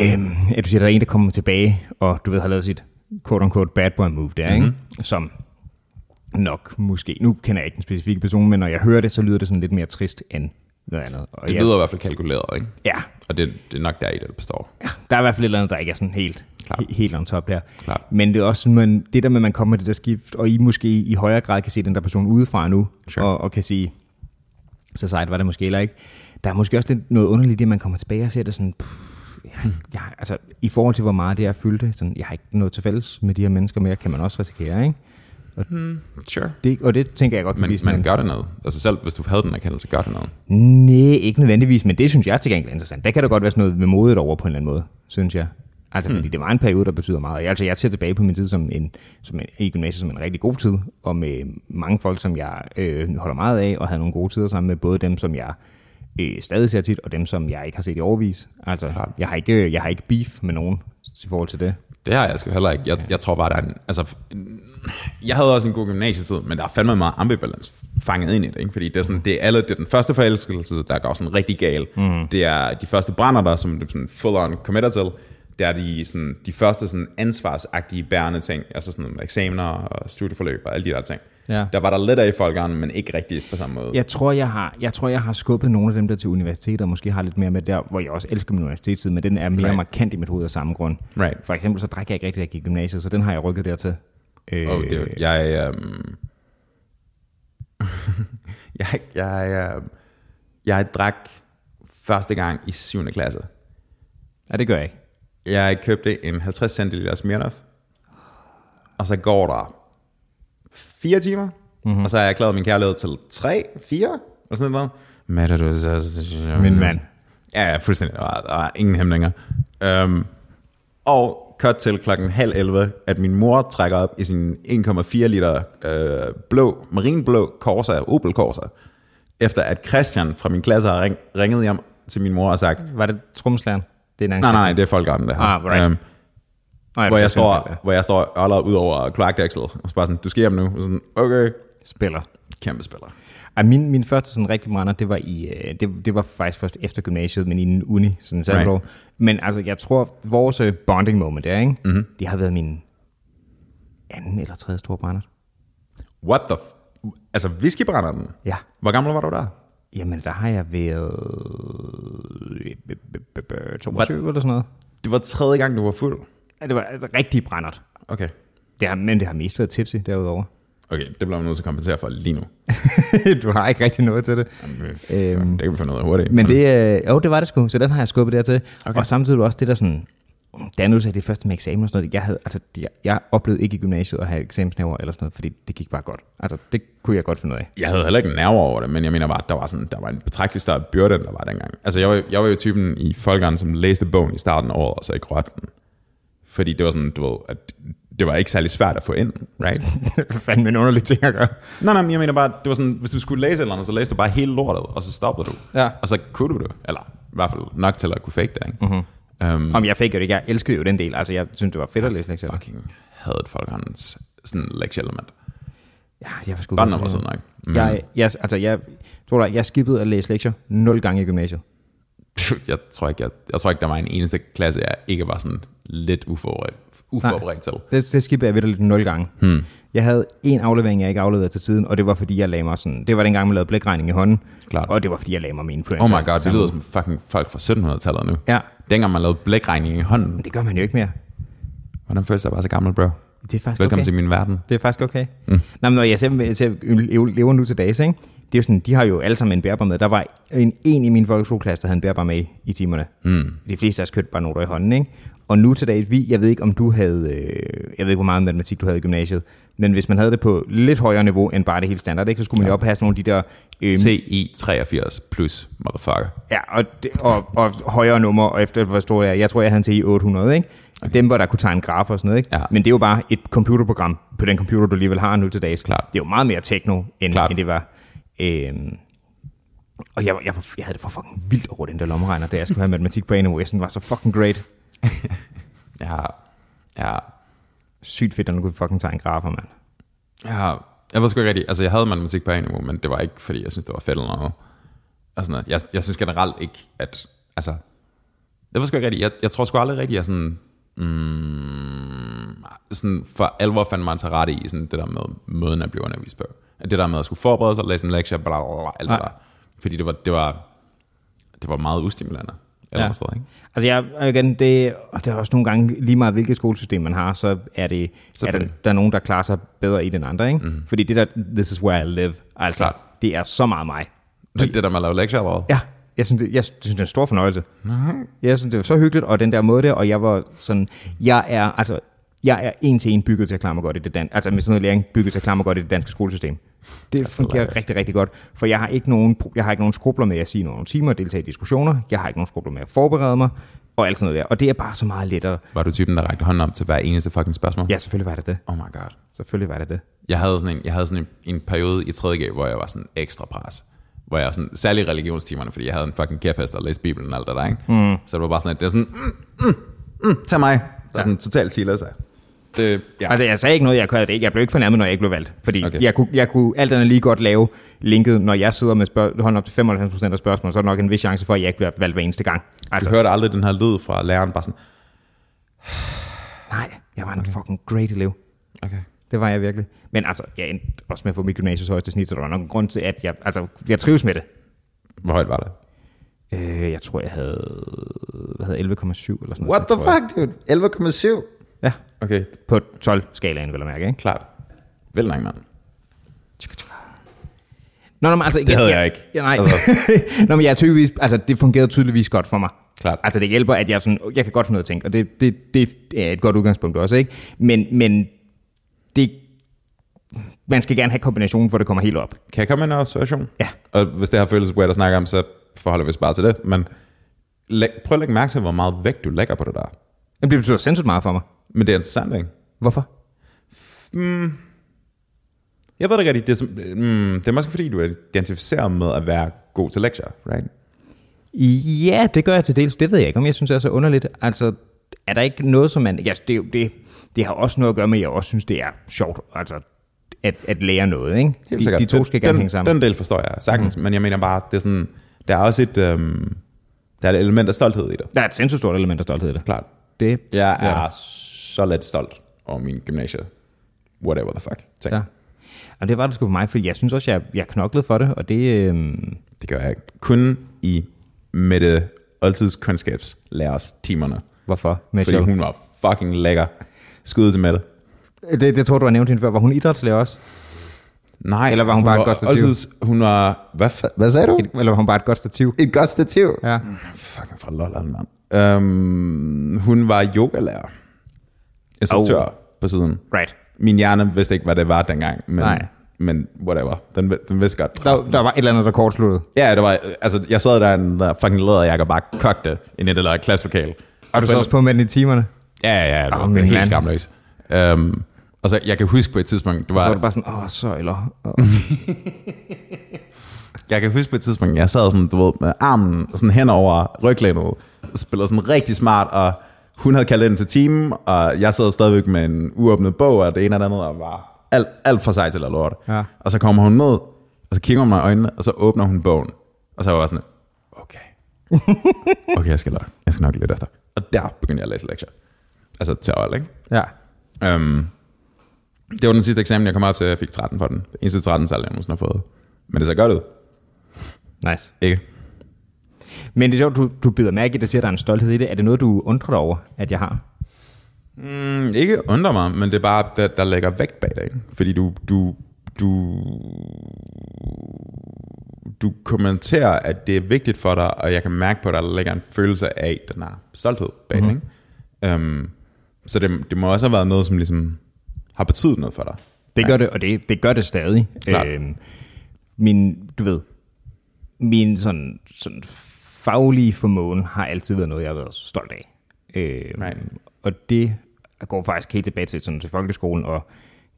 øh, at du siger, at der er en, der kommer tilbage, og du ved, har lavet sit quote-unquote bad boy move der, mm-hmm. ikke? som nok måske, nu kender jeg ikke den specifikke person, men når jeg hører det, så lyder det sådan lidt mere trist end noget andet. Og Det jeg, lyder i hvert fald kalkuleret, ikke? Ja, Og det, det er nok der i det, det består. ja, der er i hvert fald et eller andet, der ikke er sådan helt, Klart. he, helt on top der. Klart. Men det er også man, det der med, at man kommer med det der skift, og I måske i højere grad kan se den der person udefra nu, Sure. og, og kan sige, så sejt var det måske eller ikke. Der er måske også lidt noget underligt, at man kommer tilbage og ser det sådan, pff, jeg, jeg, altså, i forhold til, hvor meget det er fyldte, sådan, jeg har ikke noget til fælles med de her mennesker mere, kan man også risikere, ikke? Sure. Det, og det tænker jeg godt kan Men, sådan men en- gør det noget? Altså selv hvis du havde den erkendelse, gør det noget? Nej, ikke nødvendigvis, men det synes jeg til gengæld er interessant. Der kan der godt være sådan noget med modet over på en eller anden måde, synes jeg. Altså, fordi det var en periode, der betyder meget. Jeg, altså, jeg ser tilbage på min tid som en, som en, i gymnasiet som en rigtig god tid, og med mange folk, som jeg øh, holder meget af, og havde nogle gode tider sammen med både dem, som jeg øh, stadig ser tit, og dem, som jeg ikke har set i overvis. Altså, Klart. jeg har, ikke, jeg har ikke beef med nogen i forhold til det. Det har jeg sgu heller ikke. Jeg, jeg tror bare, der er en, altså, jeg havde også en god gymnasietid, men der er fandme meget ambivalens fanget ind i det, ikke? fordi det er, sådan, det er, alle, det er den første forelskelse, der går sådan rigtig gal. Mm. Det er de første brænder, der som du sådan full on committer til. Det er de, sådan, de første sådan ansvarsagtige bærende ting, altså sådan eksamener og studieforløb og alle de der ting. Ja. Der var der lidt af i folkeren, men ikke rigtigt på samme måde. Jeg tror, jeg har, jeg tror, jeg har skubbet nogle af dem der til universitetet, og måske har lidt mere med der, hvor jeg også elsker min universitetstid, men den er mere right. Right. markant i mit hoved af samme grund. Right. For eksempel så drak jeg ikke rigtig, da jeg gik i gymnasiet, så den har jeg rykket dertil. Øh, Oh, dude. Jeg, um... jeg, jeg, uh... jeg drak første gang i 7. klasse. Ja, det gør jeg ikke. Jeg købte en 50 centiliter Smirnoff, og så går der fire timer, Mhm. mm-hmm. og så har jeg erklæret min kærlighed til tre, fire, eller sådan noget. Med du Min mand. Ja, ja, fuldstændig. Der var, der var ingen hæmninger. Um, og cut til klokken halv 11, at min mor trækker op i sin 1,4 liter øh, blå, marinblå Corsa, Opel Corsa, efter at Christian fra min klasse har ring, ringet hjem til min mor og sagt, Var det tromslæren? Det er en anden nej, nej, det er folkeretten, det her. Ah, right. Øhm, Nej, hvor, jeg det står, hvor jeg står øller ud over kloakdæksel, og så bare sådan, du skal hjem nu. Og sådan, okay, Spiller. kæmpe spiller. Ej, min, min første sådan rigtig brænder, det var, i, øh, det, det var faktisk først efter gymnasiet, men i en uni, sådan right. Right. Men altså, jeg tror, vores øh, bonding moment der, ikke? Mhm. Mm-hmm. det har været min anden eller tredje store brænder. What the f- Altså, whiskybrænder den? Ja. Hvor gammel var du der? Jamen, der har jeg været øh, b- b- b- 22 eller sådan noget. Det var tredje gang, du var fuld. Ja, det var rigtig brændert. Okay. Det har, men det har mest været tipsy derudover. Okay, det bliver man nødt til at kompensere for lige nu. du har ikke rigtig noget til det. Øhm, Øhm, det kan vi finde af hurtigt. Men det, øh, jo, det var det sgu, så den har jeg skubbet dertil. Okay. Og samtidig også det der sådan, er nødt til det første med eksamen og sådan noget. Jeg, havde, altså, jeg, jeg oplevede ikke i gymnasiet at have eksamensnæver eller sådan noget, fordi det gik bare godt. Altså, det kunne jeg godt finde ud af. Jeg havde heller ikke nerver over det, men jeg mener bare, at der var, sådan, der var en betragtelig større byrde, end der var dengang. Altså, jeg var, jeg var jo typen i folkeren, som læste bogen i starten af året, og så ikke rørte den. Fordi det var sådan, du ved, at det var ikke særlig svært at få ind, right? Fandme en underlig ting at gøre. Nej, nej, men jeg mener bare, det var sådan, hvis du skulle læse et eller andet, så læste du bare hele lortet, og så stoppede du. Ja. Og så kunne du det, eller i hvert fald nok til at kunne fake det, ikke? Mm-hmm. Um, Om jeg fik jo det ikke. Jeg elskede jo den del. Altså, jeg synes, det var fedt at læse lektier. fucking havde folkehåndens sådan lektieelement. Ja, jeg var sgu Børnene godt var det. nok. Men Jeg, jeg, altså, jeg tror da, jeg skippede at læse lektier nul gange i gymnasiet. Jeg tror ikke, jeg, jeg tror ikke, der var en eneste klasse, jeg ikke var sådan lidt uforberedt, uforberedt til. Det, det skippede jeg ved lidt nul gange. Hmm. Jeg havde en aflevering, jeg ikke afleverede til tiden, og det var fordi, jeg lagde mig sådan... Det var dengang, man lavede blækregning i hånden. Klart. Og det var fordi, jeg lagde mig med influencer. Oh my god, det lyder som fucking folk fra 1700-tallet nu. Ja, Dengang man lavede blækregning i hånden. men det gør man jo ikke mere. Hvordan føles det være så gammel, bro? Det er faktisk Velkommen okay. til min verden. Det er faktisk okay. Mm. Nå, men når jeg ser, jeg ser lever nu til dags, ikke? Det er jo sådan, de har jo alle sammen en bærbar med. Der var en, en i min folkeskoleklasse, der havde en bærbar med i, timerne. Mm. De fleste af os kørte bare noter i hånden, ikke? Og nu til dags, vi, jeg ved ikke, om du havde, øh, jeg ved ikke, hvor meget matematik du havde i gymnasiet, men hvis man havde det på lidt højere niveau end bare det helt standard, ikke? så skulle man jo oppasse nogle af de der... Øh, TI 83 plus, motherfucker. Ja, og, det, og, og højere nummer, og efter hvor stor jeg. Jeg tror, jeg havde en TI 800, ikke? Okay. Dem, hvor der kunne tegne grafer og sådan noget, ikke? Ja. Men det er jo bare et computerprogram på den computer, du alligevel har nu til dags. Klart. Det er jo meget mere techno, end, Klart. end det var. Øhm, og jeg, jeg, jeg havde det for fucking vildt over den der lommeregner, da jeg skulle have matematik på synes, den var så fucking great. Ja, ja, Sygt fedt, at du kunne fucking tegne grafer, mand. ja. Jeg var sgu ikke rigtig, altså jeg havde matematik på niveau, men det var ikke, fordi jeg synes, det var fedt eller noget. Og sådan noget. Jeg, jeg synes generelt ikke, at, altså, det var sgu ikke rigtigt. Jeg, jeg tror sgu aldrig rigtigt, jeg sådan, mm, sådan for alvor fandt mig til rette i sådan det der med måden at blive undervist på. Det der med at skulle forberede sig, læse en lektie, bla, bla, bla, alt det der. Fordi det var, det var, det var meget ustimulerende. Eller Ja. sted, ikke? Altså jeg, og igen, det, og det er også nogle gange lige meget, hvilket skolesystem man har, så er det, er der, der er nogen, der klarer sig bedre i den andre, ikke? Mm. Fordi det der, this is where I live, altså, Klart. det er så meget mig. Det, det der med at lave lektier allerede. Ja, jeg synes, det, jeg synes, det er en stor fornøjelse. Jeg synes, det var så hyggeligt, og den der måde der, og jeg var sådan, jeg er, altså, jeg er en til en bygget til at klare mig godt i det danske, altså med sådan noget læring bygget til at klare mig godt i det danske skolesystem. Det fungerer hilarious. rigtig, rigtig godt, for jeg har ikke nogen, jeg har ikke nogen skrubler med at sige nogle timer, deltage i diskussioner, jeg har ikke nogen skrubler med at forberede mig, og alt sådan noget der, og det er bare så meget lettere. Var du typen, der rækte hånden op til hver eneste fucking spørgsmål? Ja, selvfølgelig var det det. Oh my god. Selvfølgelig var det det. Jeg havde sådan en, jeg havde sådan en, en periode i 3.G, hvor jeg var sådan ekstra pres. Hvor jeg sådan, særlig religionstimerne, fordi jeg havde en fucking kærpest og læste Bibelen og alt det der, ikke? Mm. Så det var bare sådan, at det er sådan, mm, mm, mm, tag mig. Der er sådan totalt silas af. Det, ja. Altså, jeg sagde ikke noget, jeg det ikke. Jeg blev ikke fornærmet, når jeg ikke blev valgt. Fordi okay. Jeg, kunne, jeg kunne alt andet lige godt lave linket, når jeg sidder med spørg- hånden op til 95% af spørgsmål, så er der nok en vis chance for, at jeg ikke bliver valgt hver eneste gang. Du Altså, hørte aldrig den her lyd fra læreren, bare sådan, nej, jeg var en fucking great elev. okay. Det var jeg virkelig. Men altså, jeg endte også med at få mit gymnasiets højeste snit, så der var nok en grund til, at jeg, altså, jeg trives med det. Hvor højt var det? Øh, jeg tror, jeg havde, hvad havde 11,7 eller sådan noget. What the fuck, dude? 11,7? Ja, Okay, på 12-skalaen, vil jeg mærke, ikke? klart. Vel nok, mand. Nå, nå, men altså, Det havde jeg ikke. Ja, nej. Altså. nå, men jeg er tydeligvis, altså, det fungerede tydeligvis godt for mig. Klart. Altså, det hjælper, at jeg, sådan, jeg kan godt finde noget at tænke, og det, det, det er et godt udgangspunkt også, ikke? Men, men det, man skal gerne have kombinationen, for det kommer helt op. Kan jeg komme med en observation? Ja. Og hvis det her føles weird at snakke om, så forholder vi os bare til det. Men læg, prøv at lægge mærke til, hvor meget vægt du lægger på det der. Det betyder sindssygt meget for mig. Men det er interessant, ikke? Hvorfor? Jeg ved det ikke rigtigt. Det er, som, mm, det er måske fordi, du er identificeret med at være god til lektier, right? Ja, det gør jeg til dels. Det ved jeg ikke, om jeg synes, det er så underligt. Altså, er der ikke noget, som man... Ja, det, er jo- det, det har også noget at gøre med, at jeg også synes, det er sjovt altså, at, at lære noget. Ikke? Helt de, sikkert. de to skal den, gerne hænge sammen. Den del forstår jeg sagtens, mm. men jeg mener bare, det er sådan, der er også et, øhm, der er et element af stolthed i det. Der er et sindssygt stort element af stolthed i det. Klart. Det, Jeg er. Så let stolt over min gymnasie. Whatever the fuck. Ting. Ja. Og det var det sgu for mig, for jeg synes også, jeg, jeg knoklede for det, og det... Øhm, Det gør jeg ikke. Kun i Mette oldtidskundskabslærers timerne. hvorfor? Fordi Mitchell? hun var fucking lækker. Skud til Mette. Det, det tror du har nævnt hende før. Var hun idrætslærer også? Nej, Eller var hun bare et godt stativ? Oldtids, hun var... Hvad, hvad sagde du? Et, eller var hun bare et godt stativ? Et godt stativ. Ja. Fucking fra Lolland, mand. Um, hun var yogalærer. Instruktør oh. på siden. Right. Min hjerne vidste ikke, hvad det var dengang. Men, Nej. men whatever. Den, den vidste godt. Der, resten. der var et eller andet, der kortsluttede. Ja, det var, altså, jeg sad der i en der fucking læderjakke og bare kogte i det der klasselokale. Og du så også på med den i timerne? Ja, ja, ja, det var oh, helt skamløs. Um, og så, jeg kan huske på et tidspunkt, det Så var var, det bare sådan, åh, søjler. Jeg kan huske på et tidspunkt, jeg sad sådan, du ved, med armen sådan hen over ryglænet, og spillede sådan rigtig smart, og hun havde kaldt ind til timen, og jeg sad stadigvæk med en uåbnet bog, og det ene og det andet, og var alt, alt for sej til at lort. Ja. Og så kommer hun ned, og så kigger hun mig i øjnene, og så åbner hun bogen, og så var jeg sådan, okay, okay, jeg skal, nok, jeg skal nok lidt efter. Og der begyndte jeg at læse lektier. Altså til øjel, ikke? Ja. Um, det var den sidste eksamen, jeg kom op til, jeg fik 13 for den. Det eneste 13 tal, jeg nogensinde har fået. Men det ser godt ud. Nice. Ikke? Men det er sjovt, du, du bider mærke i, at der siger, at der er en stolthed i det. Er det noget, du undrer dig over, at jeg har? Mm, ikke undrer mig, men det er bare, der, der lægger vægt bag dig. Fordi du, du, du, du kommenterer, at det er vigtigt for dig, og jeg kan mærke på dig, at der ligger en følelse af den her stolthed bag mm-hmm. Um, så det, det må også have været noget, som ligesom har betydet noget for dig. Det gør det, og det, det gør det stadig. Klart. Øhm, min, du ved, min sådan, sådan faglige formåen har altid været noget, jeg har været stolt af. Øhm, Right. Og det går faktisk helt tilbage til, sådan, til folkeskolen og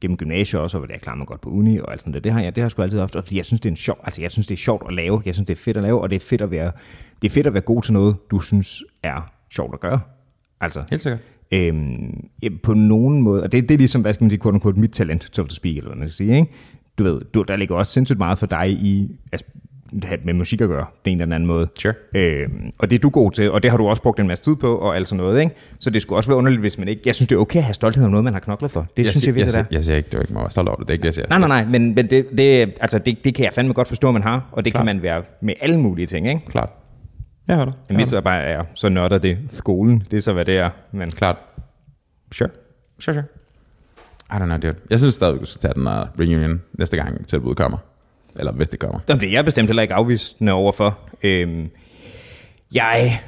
gennem gymnasiet også, og hvor jeg klarer mig godt på uni og alt sådan det. Det har jeg, det har jeg sgu altid haft, og fordi jeg synes, det er en sjov, altså jeg synes, det er sjovt at lave. Jeg synes, det er fedt at lave, og det er fedt at være, det er fedt at være god til noget, du synes er sjovt at gøre. Altså, Helt sikkert. Øhm, på nogen måde, og det, det er ligesom, hvad skal man sige, quote unquote, mit talent, so to speak, eller hvad man skal sige, ikke? Du ved, du, der ligger også sindssygt meget for dig i, altså, det har med musik at gøre, på en eller anden måde. Sure. Øhm, og det er du god til, og det har du også brugt en masse tid på, og alt sådan noget, ikke? Så det skulle også være underligt, hvis man ikke, jeg synes, det er okay at have stolthed om noget, man har knoklet for. Det Jeg, synes siger, jeg virkelig, jeg, det er. jeg siger ikke, du ikke må være stolt over det. Det er ikke det, jeg siger. Nej, nej, nej, men, men det, det, altså, det, det kan jeg fandme godt forstå, at man har, og det Klart. kan man være med alle mulige ting, ikke? Klart. Jeg hører dig. Jeg mit bare er, så nørder det skolen, det er så, hvad det er, men. Klart. Sure. Sure, sure. I don't know, dude. Jeg synes stadig, du skal tage den her reunion næste gang tilbuddet kommer. Eller hvis det kommer. Jamen, det er jeg bestemt heller ikke afvisende overfor. Øhm, jeg,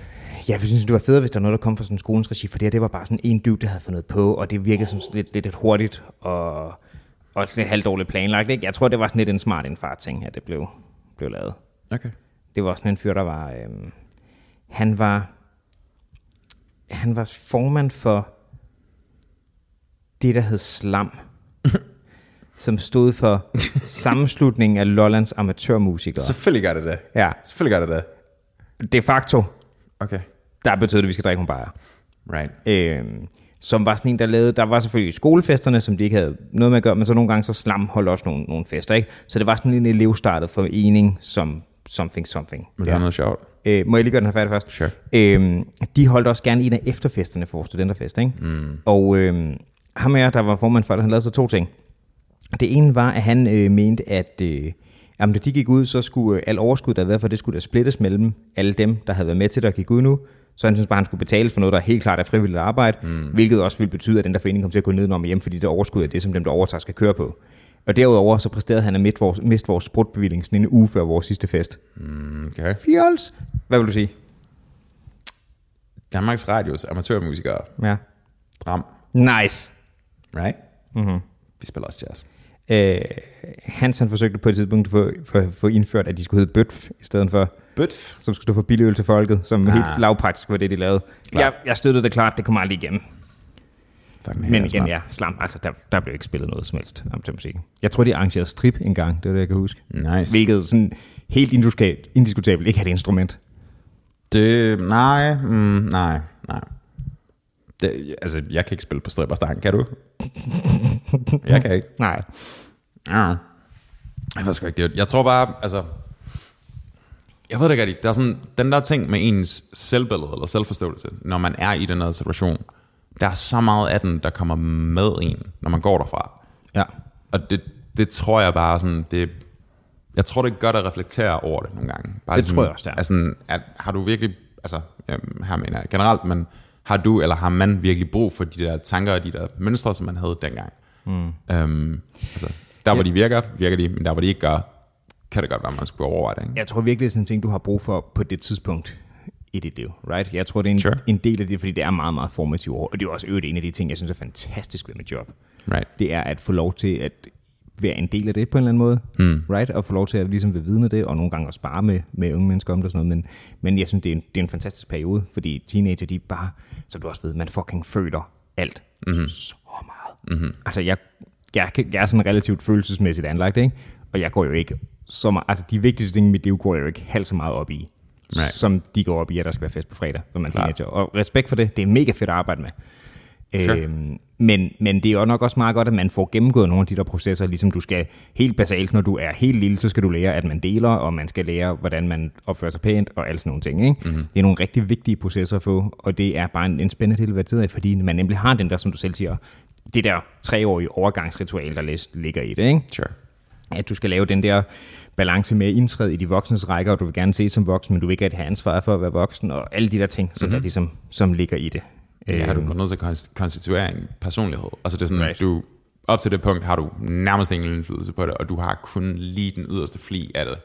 jeg synes, det var fedt, hvis der var noget, der kom fra sådan skolens regi, for det her, det var bare sådan en dyb, der havde fundet på, og det virkede som sådan lidt, lidt, lidt hurtigt, og, og lidt halvdårligt planlagt. Ikke? Jeg tror, det var sådan lidt en smart indfart ting, at det blev, blev lavet. Okay. Det var sådan en fyr, der var... Øhm, han var... Han var formand for det, der hed Slam, som stod for sammenslutningen af Lollands amatørmusikere. Selvfølgelig gør det det. Ja, Selvfølgelig gør det det. de facto, Okay. der betød det, at vi skal drikke nogle bajer. Right. Øhm, som var sådan en, der lavede, der var selvfølgelig skolefesterne, som de ikke havde noget med at gøre, men så nogle gange så Slam holdt også nogle, nogle fester, ikke? Så det var sådan en elevstartet forening, som something something. Men det er noget sjovt. Øh, må jeg lige gøre den her færdig først? Sure. Øhm, de holdt også gerne en af efterfesterne for studenterfest, ikke? Mm. Og øhm, ham og jeg, der var formand for det, han lavede så to ting. Det ene var, at han øh, mente, at øh, jamen, da de gik ud, så skulle øh, al overskud, der havde været for det, skulle der splittes mellem alle dem, der havde været med til det og gik ud nu. Så han synes bare, han skulle betales for noget, der helt klart er frivilligt arbejde, mm. hvilket også ville betyde, at den der forening kom til at gå ned og hjem, fordi det overskud er det, som dem, der overtager, skal køre på. Og derudover så præsterede han at miste vores, miste vores sprutbevilling sådan en uge før vores sidste fest. Mm, Okay. Fjols! Hvad vil du sige? Danmarks Radios amatørmusikere. Ja. Dram. Nice. Right? Mm-hmm. De spiller også jazz. Øh, Hans han forsøgte på et tidspunkt at få, få, få indført, at de skulle hedde Bøtf i stedet for, Bøtf. som skulle stå for billig øl til folket, som ah. Helt lavpraktisk var det, de lavede. Klart. Jeg, jeg støttede det klart, det kom aldrig igennem. Fucking Men igen, ja, slam, altså der, der blev ikke spillet noget som helst om til musikken. Jeg tror, de arrangerede strip en gang, det er det, jeg kan huske. Nice. Hvilket sådan helt indiskutabelt ikke er et instrument. Det, nej, mm, nej, nej. Det, altså, jeg kan ikke spille på strip og stang, kan du? jeg kan ikke. Nej. Ja. Jeg ved sgu ikke, det Jeg tror bare, altså... Jeg ved det ikke rigtigt. Der er sådan, den der ting med ens selvbillede eller selvforståelse, når man er i den her situation, der er så meget af den, der kommer med en, når man går derfra. Ja. Og det, det tror jeg bare sådan, det, jeg tror, det er godt at reflektere over det nogle gange. Bare Det tror jeg også, det er. Altså, at, har du virkelig, altså, jamen, her mener jeg generelt, men har du eller har man virkelig brug for de der tanker og de der mønstre, som man havde dengang? Mm. Øhm, altså, der hvor de virker, virker de, men der hvor de ikke gør, kan det godt være, man skulle overveje det. Ikke? Jeg tror virkelig, det er sådan en ting, du har brug for på det tidspunkt i dit liv, right? Jeg tror, det er en, Sure. en del af det, fordi det er meget, meget formativt år, og det er også øvrigt en af de ting, jeg synes er fantastisk ved mit job. Right. Det er at få lov til at være en del af det på en eller anden måde, Mm. right? Og få lov til at ligesom være vidne af det, og nogle gange også spare med, med unge mennesker om det og sådan noget, men, men jeg synes, det er, en, det er en fantastisk periode, fordi teenager, de bare, som du også ved, man fucking føler alt mm-hmm. så meget. Mm-hmm. Altså, jeg, jeg, jeg er sådan relativt følelsesmæssigt anlagt, ikke? Og jeg går jo ikke så meget, altså de vigtigste ting i mit liv går jeg jo ikke halvt så meget op i, Right. som de går op i, at der skal være fest på fredag, som man Klart. teenager. Og respekt for det, det er mega fedt at arbejde med. Sure. Øhm, men, men det er jo nok også meget godt, at man får gennemgået nogle af de der processer, ligesom du skal helt basalt, når du er helt lille, så skal du lære, at man deler, og man skal lære, hvordan man opfører sig pænt, og alle sådan nogle ting. Ikke? Mm-hmm. Det er nogle rigtig vigtige processer at få, og det er bare en, en spændende del at tid af, fordi man nemlig har den der, som du selv siger, det der treårige overgangsritual, der læs- ligger i det. Ikke? Sure. At du skal lave den der balance med at indtræde i de voksnes rækker, og du vil gerne se som voksen, men du vil ikke have ansvar for at være voksen, og alle de der ting, som, mm-hmm. der ligesom, som ligger i det. Ja, du Øhm, er nødt til at konst- konstituere en personlighed. Altså det er sådan, Right. du, op til det punkt har du nærmest ingen indflydelse på det, og du har kun lige den yderste fli af det,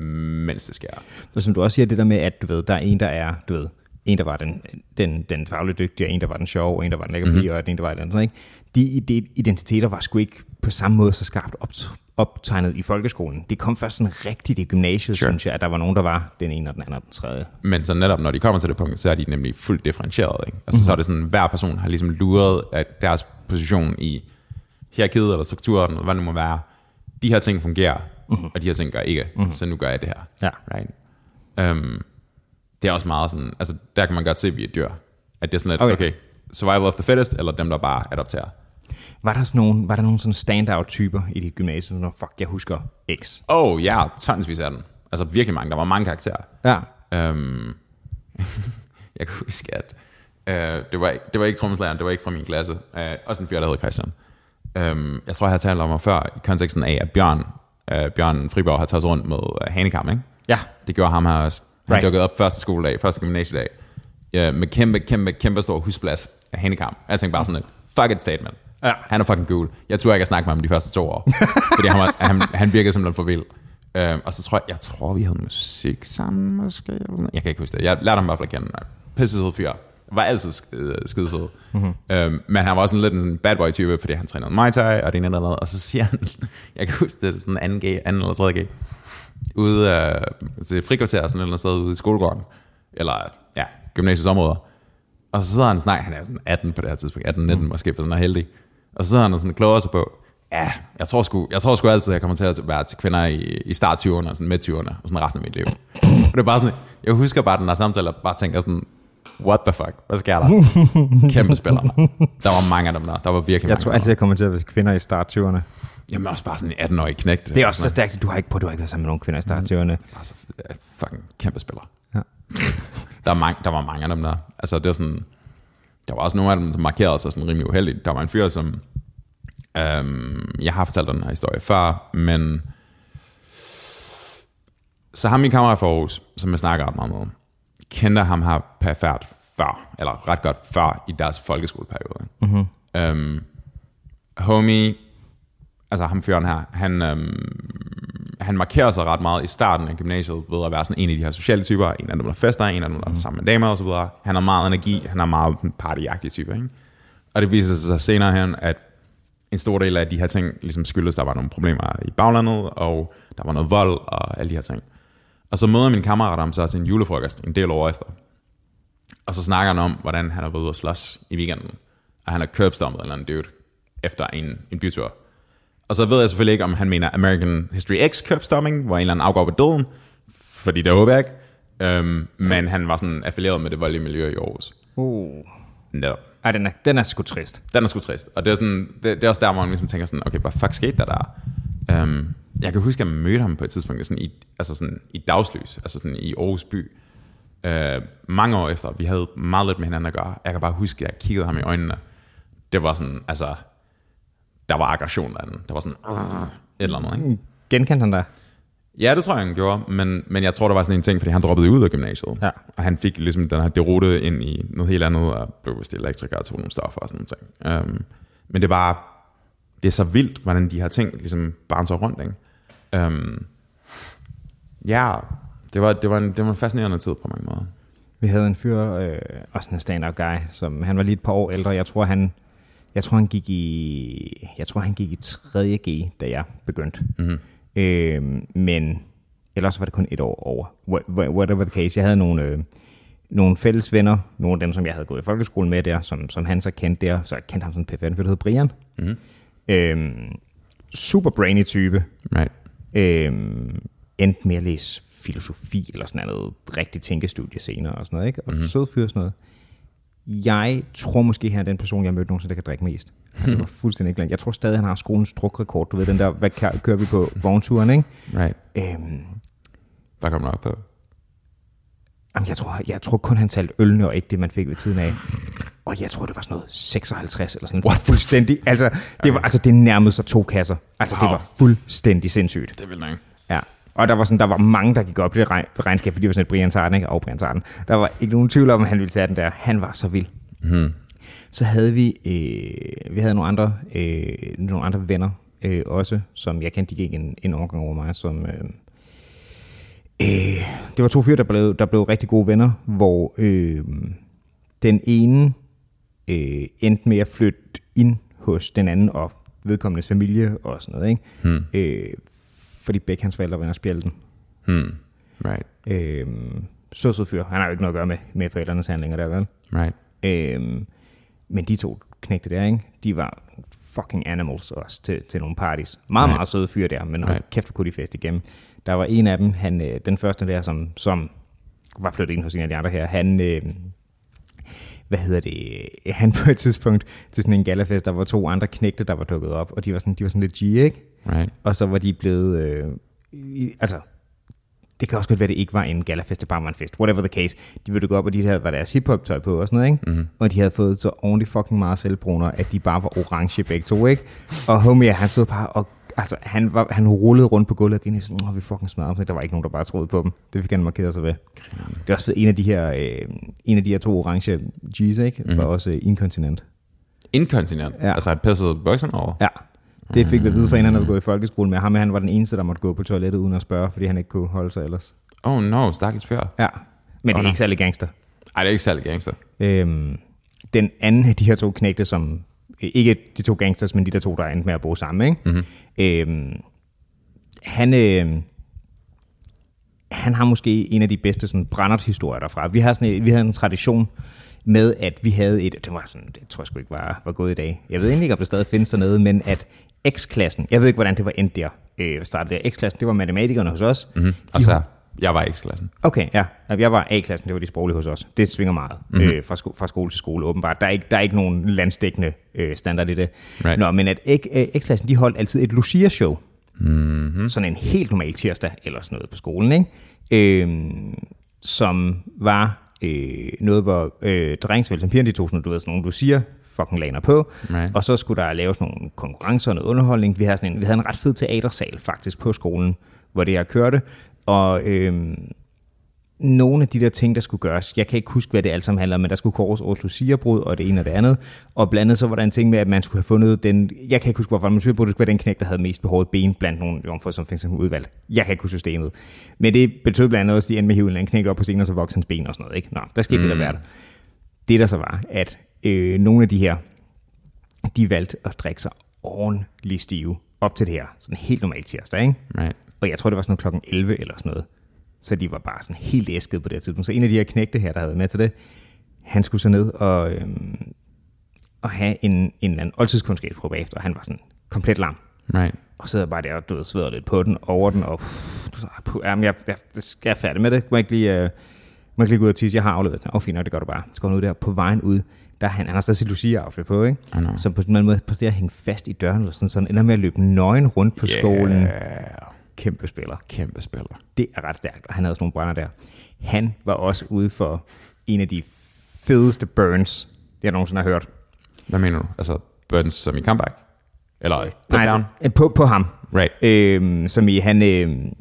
mens det sker. Så som du også siger, det der med, at du ved, der er en, der er, du ved, en, der var den, den, den fagligt dygtige, og en, der var den sjove, og en, der var den lækker mm-hmm. og en, der var et eller andet, ikke? De, de identiteter var sgu ikke på samme måde så skarpt op, optegnet i folkeskolen. Det kom først sådan rigtigt i gymnasiet, Sure. synes jeg, at der var nogen, der var den ene og den anden og den tredje. Men så netop, når de kommer til det punkt, så er de nemlig fuldt differentieret. Ikke? Altså, mm-hmm. så er det sådan, hver person har ligesom luret at deres position i hierarkiet eller strukturen, eller hvad det må være. De her ting fungerer, mm-hmm. og de her ting gør ikke, mm-hmm. så nu gør jeg det her. Ja. Right? Um, det er også meget sådan, altså der kan man godt se, at vi er dyr. At det er sådan lidt, Okay. okay, okay survival of the fittest, eller dem, der bare adopterer. Var der, sådan nogle, var der nogle sådan standout-typer i dit gymnasium, når fuck, jeg husker X? Oh ja, tonsvis af den. Altså virkelig mange. Der var mange karakterer. Ja. Um, jeg kan huske, at uh, det, var, ikke- det var ikke trommeslageren, det var ikke fra min klasse. Uh, også en fyr, der hed Christian. Um, jeg tror, jeg har talt om mig før i konteksten af, at Bjørn, uh, Bjørn Friborg har taget rundt med uh, Hanekam, ikke? Ja. Det gjorde ham her også. Han Right. dukkede op første skoledag, første gymnasiedag, ja, med kæmpe, kæmpe, kæmpe stor husplads af Hanekam. Jeg tænkte bare sådan et, fuck it statement. Ja. Han er fucking cool. Jeg tror ikke at snakke med ham de første to år, fordi han, var, han, han virkede simpelthen for vild. Um, og så tror jeg, jeg tror, vi havde musik sammen måske. Sådan. Jeg kan ikke huske det. Jeg lærte ham i hvert fald at kende. Pisse sød fyr. Var altid sk- skide sød. Mm-hmm. Um, men han var også en lidt en sådan bad boy type, fordi han trænede Muay Thai, og det ene eller andet. Og så siger han, jeg kan huske det, sådan anden G, anden eller tredje G, ude af til frikvarter, sådan et eller andet sted ude i skolegården, eller ja, gymnasiets områder. Og så sidder han og snakker, han er sådan 18 på det her tidspunkt, 18-19 mm. måske, hvis han er heldig. Og så sidder han og sådan kloger sig på, ja, jeg tror sgu, jeg tror sgu altid, jeg kommer til at være til kvinder i, i start 20'erne og sådan midt 20'erne, og sådan resten af mit liv. og det er bare sådan, jeg husker bare den der samtale, og bare tænker sådan, what the fuck, hvad sker der? Kæmpe spillere. Der var mange af dem der, der var virkelig Jeg mange tror altid, jeg kommer til at være kvinder i start 20'erne. der. Jamen også bare sådan en 18-årig knægt. Det er også så stærkt, at du har ikke, på, du har ikke været sammen med nogen kvinder i start 20'erne. Bare så ja, fucking kæmpe spillere. Ja. Der, er mange, der var mange af dem der. Altså det var sådan, der var også nogle af dem, som markerede sig sådan rimelig uheldigt. Der var en fyr, som, øhm, jeg har fortalt den her historie før, men så ham min kammerat fra Aarhus, som jeg snakker ret meget med, kendte ham her perfekt før, eller ret godt før i deres folkeskoleperiode. Mm-hmm. Øhm, homie, altså ham fyren her, han, øhm, han markerer sig ret meget i starten af gymnasiet ved at være sådan en af de her sociale typer, en af dem, der fester, en af dem, der er sammen med damer og så videre. Han har meget energi, han er meget partyagtig type, ikke? Og det viser sig senere hen, at en stor del af de her ting ligesom skyldes, der var nogle problemer i baglandet, og der var noget vold og alle de her ting. Og så møder min kammerat ham så til en julefrokost en del år efter. Og så snakker han om, hvordan han har været ude og slås i weekenden. Og han har curbstommet en eller anden dude efter en, en bytur. Og så ved jeg selvfølgelig ikke, om han mener American History X curbstomming, hvor en eller anden afgår ved døden. Fordi det håber jeg ikke. Øhm, men han var sådan affilieret med det voldelige miljø i Aarhus. Uh. No. Ej, den er, den er sgu trist. Den er sgu trist. Og det er, sådan, det, det er også der, hvor man ligesom tænker sådan, okay, hvad fuck skete der der? Um, jeg kan huske, at jeg mødte ham på et tidspunkt sådan i, altså sådan i dagslys, altså sådan i Aarhus by. Uh, mange år efter, vi havde meget lidt med hinanden at gøre. Jeg kan bare huske, at jeg kiggede ham i øjnene. Det var sådan, altså, der var aggression der. Der var sådan, et eller andet, ikke? Genkendte han dig? Ja, det tror jeg, han gjorde, men, men jeg tror, der var sådan en ting, fordi han droppede ud af gymnasiet. Ja. Og han fik ligesom den her deroute ind i noget helt andet, og blev vist elektriker og tog nogle stoffer og sådan noget. ting. Um, men det er bare, det er så vildt, hvordan de her ting ligesom bouncer rundt, ikke? Um, ja, det var, det, var en, det var en fascinerende tid på mange måder. Vi havde en fyr, øh, også en stand-up guy, som han var lige et par år ældre. Jeg tror, han, jeg tror, han gik i, jeg tror, han gik i 3. G, da jeg begyndte. Mm-hmm. Øh, men ellers var det kun et år over. Wha- wha- Whatever the case. Jeg havde nogle, øh, nogle fælles venner, nogle af dem, som jeg havde gået i folkeskolen med der, som, som han så kendte der, så jeg kendte ham som PFN, for det hed Brian. Mm-hmm. Øh, super brainy type. Right. Øhm, endte med at læse filosofi eller sådan noget rigtig tænkestudie senere og sådan noget, ikke? Og mm-hmm. sød fyr og sådan noget. Jeg tror måske, han er den person, jeg har mødt nogensinde, der kan drikke mest. Det var fuldstændig glemt. Jeg tror stadig, han har skolens drukrekord. Du ved, den der, hvad kø- kører vi på vognturen, ikke? Right. Øhm, Hvad kommer du op på? Jamen, jeg tror, jeg tror kun, han talte ølne, og ikke det, man fik ved tiden af. Og jeg tror, det var sådan noget 56 eller sådan noget. Fuldstændig. Altså, det, var, altså, det nærmede sig to kasser. Altså, wow. det var fuldstændig sindssygt. Det vil nok. Og der var, sådan, der var mange, der gik op i det regn, regnskab, fordi det var sådan et Brian Sarden, ikke? Og Brian Sarden. Der var ikke nogen tvivl om, at han ville tage den der. Han var så vild. Mm. Så havde vi, øh, vi havde nogle andre, øh, nogle andre venner øh, også, som jeg kendte, de gik en, en årgang over mig, som... Øh, øh, det var to fyre, der blev, der blev rigtig gode venner, hvor øh, den ene øh, endte med at flytte ind hos den anden og vedkommendes familie og sådan noget, ikke? Hmm. Øh, fordi begge hans forældre var inde og spjælte den. Hmm. Right. Øh, så fyr. Han har jo ikke noget at gøre med, med forældrenes handlinger der, vel? Right. Øhm, men de to knægte der, ikke? de var fucking animals også til, til nogle parties. Meget, Right. meget søde fyre der, men Right. kæft, hvor kunne de fest igennem. Der var en af dem, han, øh, den første der, som, som var flyttet ind hos en af de andre her, han, øh, hvad hedder det, han på et tidspunkt til sådan en galafest, der var to andre knægte, der var dukket op, og de var sådan, de var sådan lidt G, ikke? Right. Og så var de blevet, øh, i, altså, det kan også godt være, det ikke var en galafest, det bare var en fest. Whatever the case. De ville gå op, og de havde var deres hiphop tøj på og sådan noget, ikke? Mhm. Og de havde fået så ordentligt fucking meget selvbruner, at de bare var orange begge to, ikke? Og homie, han stod bare og Altså, han, var, han rullede rundt på gulvet og grinede sådan, åh, vi fucking smadret ham. Der var ikke nogen, der bare troede på dem. Det fik han markeret sig ved. Det er også en af de her, øh, en af de her to orange G's, ikke? Mm-hmm. Var også øh, inkontinent. Inkontinent. Ja. Altså, han pissede bukserne over. Ja. Det fik vi at vide fra en, han havde gået i folkeskole med. Ham, han var den eneste, der måtte gå på toilettet uden at spørge, fordi han ikke kunne holde sig ellers. Oh no, stakkels fyr. Ja, men det Åh, er nå. ikke særlig gangster. Ej, det er ikke særlig gangster. Øhm, den anden af de her to knægte, som øh, ikke de to gangsters, men de der to, der er endt med at bo sammen, ikke? Mhm. Øhm, han, øh, han har måske en af de bedste sådan, brændert-historier derfra. Vi har, sådan, en- vi havde en tradition med, at vi havde et, det var sådan, det tror jeg sgu ikke var, var gået i dag. Jeg ved egentlig ikke, om det stadig findes dernede, men at X-klassen, jeg ved ikke, hvordan det var endt der, øh, startede der. X-klassen, det var matematikerne hos os. Mm-hmm. Altså, jeg var i X-klassen. Okay, ja. Jeg var A-klassen, det var de sproglige hos os. Det svinger meget Mhm. mm-hmm. øh, fra, sko- fra skole til skole, åbenbart. Der er ikke, der er ikke nogen landsdækkende øh, standard i det. Right. Nå, men at X- øh, de holdt altid et Lucia-show. Mm-hmm. Sådan en helt normal tirsdag eller sådan noget på skolen, ikke? Øhm, som var øh, noget, hvor øh, drengsvel som pigerne, de tog sådan, du ved, sådan nogle Lucia fucking laner på, Right. og så skulle der laves nogle konkurrencer og noget underholdning. Vi havde, sådan en, vi havde en ret fed teatersal faktisk på skolen, hvor det her kørte, og øhm, nogle af de der ting, der skulle gøres, jeg kan ikke huske, hvad det alt sammen handler om, men der skulle kores års Lucia-brud, og det ene og det andet, og blandt andet så var der en ting med, at man skulle have fundet den, jeg kan ikke huske, hvorfor, men det skulle være den knæk, der havde mest behåret ben blandt nogle jomfruer, som fik sig udvalgt. Jeg kan ikke huske systemet. Men det betød blandt andet også, at de endte med at hive en knæk op på scenen, og så voksede hans ben og sådan noget. Ikke? Nå, der skete mm. det der. Det der så var, at øh, nogle af de her, de valgte at drikke sig ordentligt stive op til det her, sådan helt normalt tirsdag, ikke? Right. Og jeg tror, det var sådan klokken 11 eller sådan noget. Så de var bare sådan helt æsket på det tidspunkt. Så en af de her knægte her, der havde været med til det, han skulle så ned og, øhm, og have en, en eller anden oldtidskundskabsprøve bagefter, og han var sådan komplet lam. Right. Og sidder bare der og du ved, sveder lidt på den, over den, og du puh, jamen, jeg, jeg, jeg skal jeg er færdig med det. Må jeg ikke lige, øh, må jeg ikke lige gå ud og tisse? Jeg har afleveret den. Åh, oh, fint nok, det gør du bare. Så går han ud der på vejen ud. Der er han, han har stadig sit Lucia-outfit på, ikke? I know. Så på en eller anden måde præsterer at hænge fast i døren, eller sådan, så han ender med at løbe nøgen rundt på skolen. Kæmpe spiller. Kæmpe spiller. Det er ret stærkt, og han havde sådan nogle brænder der. Han var også ude for en af de fedeste burns, jeg nogensinde har hørt. Hvad mener du? Altså, Burns som i comeback? Eller Nej, down? altså, øh, på, på ham. Right. Øhm, som i, han, øhm,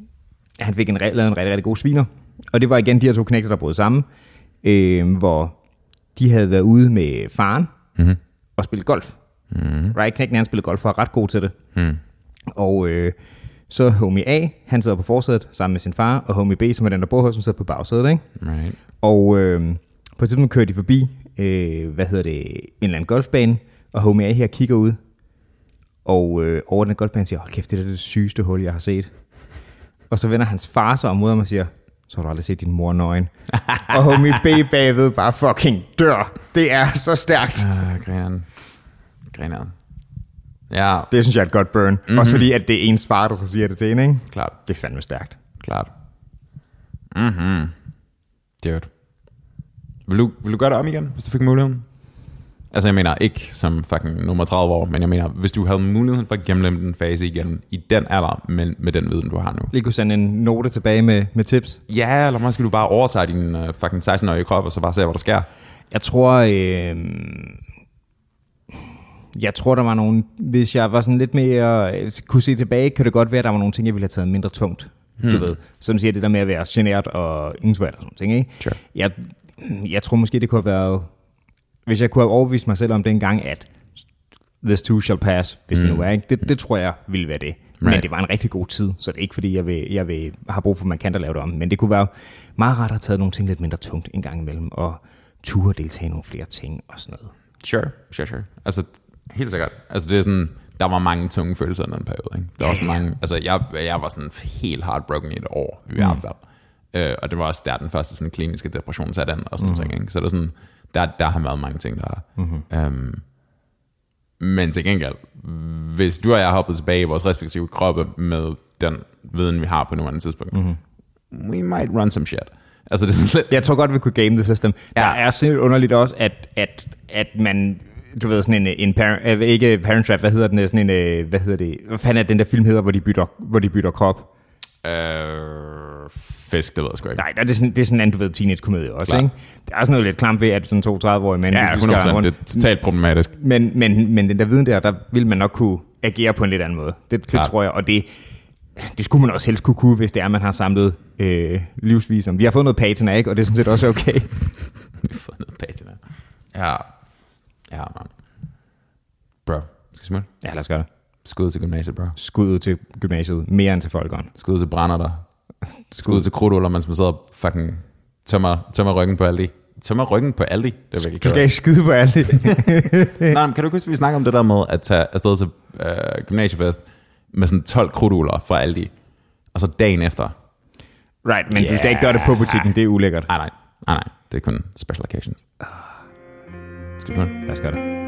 han fik en, lavet en rigtig, rigtig god sviner. Og det var igen de her to knægter, der brød sammen. Øhm, hvor de havde været ude med faren Mm-hmm. og spillet golf. Mm-hmm. Right, knægten han spillede golf og er ret god til det. Mm. Og øh, så homie A, han sidder på forsædet sammen med sin far, og homie B, som er den, der bor hos, som sidder på bagsædet, ikke? Right. Og øh, på et tidspunkt kører de forbi, øh, hvad hedder det, en eller anden golfbane, og homie A her kigger ud, og øh, over den golfbane siger, hold kæft, det er det sygeste hul, jeg har set. Og så vender hans far sig om mod ham og siger, så har du aldrig set din mor nøgen. og homie B bagved bare fucking dør. Det er så stærkt. Uh, grineren. Grineren. Ja, Det synes jeg er et godt burn. Mm-hmm. Også fordi, at det er ens far, der så siger det til en, ikke? klart. Det er fandme stærkt. Klart. Mhm. Dude. Vil du, vil du gøre det om igen, hvis du fik muligheden? Altså jeg mener ikke som fucking nummer 30 år, men jeg mener, hvis du havde muligheden for at gennemlemme den fase igen i den alder, men med den viden, du har nu. Lige kunne sende en note tilbage med, med tips. Ja, eller måske du bare overtage din uh, fucking 16-årige krop, og så bare se, hvad der sker. Jeg tror, øh, jeg tror, der var nogle, hvis jeg var sådan lidt mere, kunne se tilbage, kan det godt være, at der var nogle ting, jeg ville have taget mindre tungt. Hmm. Du ved, som siger det der med at være genert og intellectuel og sådan ting, ikke? Sure. Jeg, jeg tror måske, det kunne have været, hvis jeg kunne have overbevist mig selv om dengang, at this too shall pass, hvis mm. det nu er, ikke? Det, det tror jeg ville være det. Right. Men det var en rigtig god tid, så det er ikke fordi, jeg, vil, jeg vil, har brug for, at man kan da lave det om. Men det kunne være meget rart at have taget nogle ting lidt mindre tungt en gang imellem, og ture deltage i nogle flere ting og sådan noget. Sure, sure, sure. Altså, helt sikkert. Altså, det er sådan, der var mange tunge følelser i den periode. Ikke? Der var også mange, altså, jeg, jeg var sådan helt heartbroken i et år, i hvert fald. Øh, og det var også der, den første sådan, kliniske depression satte an, og sådan mm. ting. Ikke? Så det er sådan, der, der har været mange ting, der mm-hmm. um, Men til gengæld, hvis du og jeg hoppet tilbage i vores respektive kroppe med den viden, vi har på nuværende tidspunkt, mm-hmm. we might run some shit. Altså, det er sådan lidt... Jeg tror godt, vi kunne game the system. Ja. Der er simpelthen underligt også, at, at, at man du ved, sådan en, en parent, øh, ikke Parent Trap, hvad hedder den, sådan en, øh, hvad hedder det, hvad fanden er den der film hedder, hvor de bytter, hvor de bytter krop? Øh, fisk, det ved jeg sgu ikke. Nej, det er sådan, det er sådan en, du ved, teenage-komedie også, Klar. ikke? Der er sådan noget lidt klamt ved, at sådan to 30-årige mænd... Ja, 100%, rundt. det er totalt problematisk. Men, men, men den der viden der, der vil man nok kunne agere på en lidt anden måde. Det, det tror jeg, og det, det skulle man også helst kunne kunne, hvis det er, man har samlet øh, livsvisum. Vi har fået noget patina, ikke? Og det er sådan set også okay. Vi har fået noget patina. Ja, ja, man. Bro, skal smutte? Ja, lad os gøre det. Skud til gymnasiet, bro. Skud til gymnasiet, mere end til folkeren. Skud til brænder der. Skud til krudtuller, mens man sidder fucking tømmer, tømmer ryggen på Aldi. Tømmer ryggen på Aldi? Det er virkelig Du skal ikke skyde på Aldi. Nej, men kan du huske, at vi snakker om det der med at tage afsted til øh, gymnasiefest med sådan 12 krudtuller fra Aldi, og så dagen efter? Right, men yeah. du skal ikke gøre det på butikken, det er ulækkert. Nej, nej, nej, nej. Det er kun special occasions. Skal vi få det?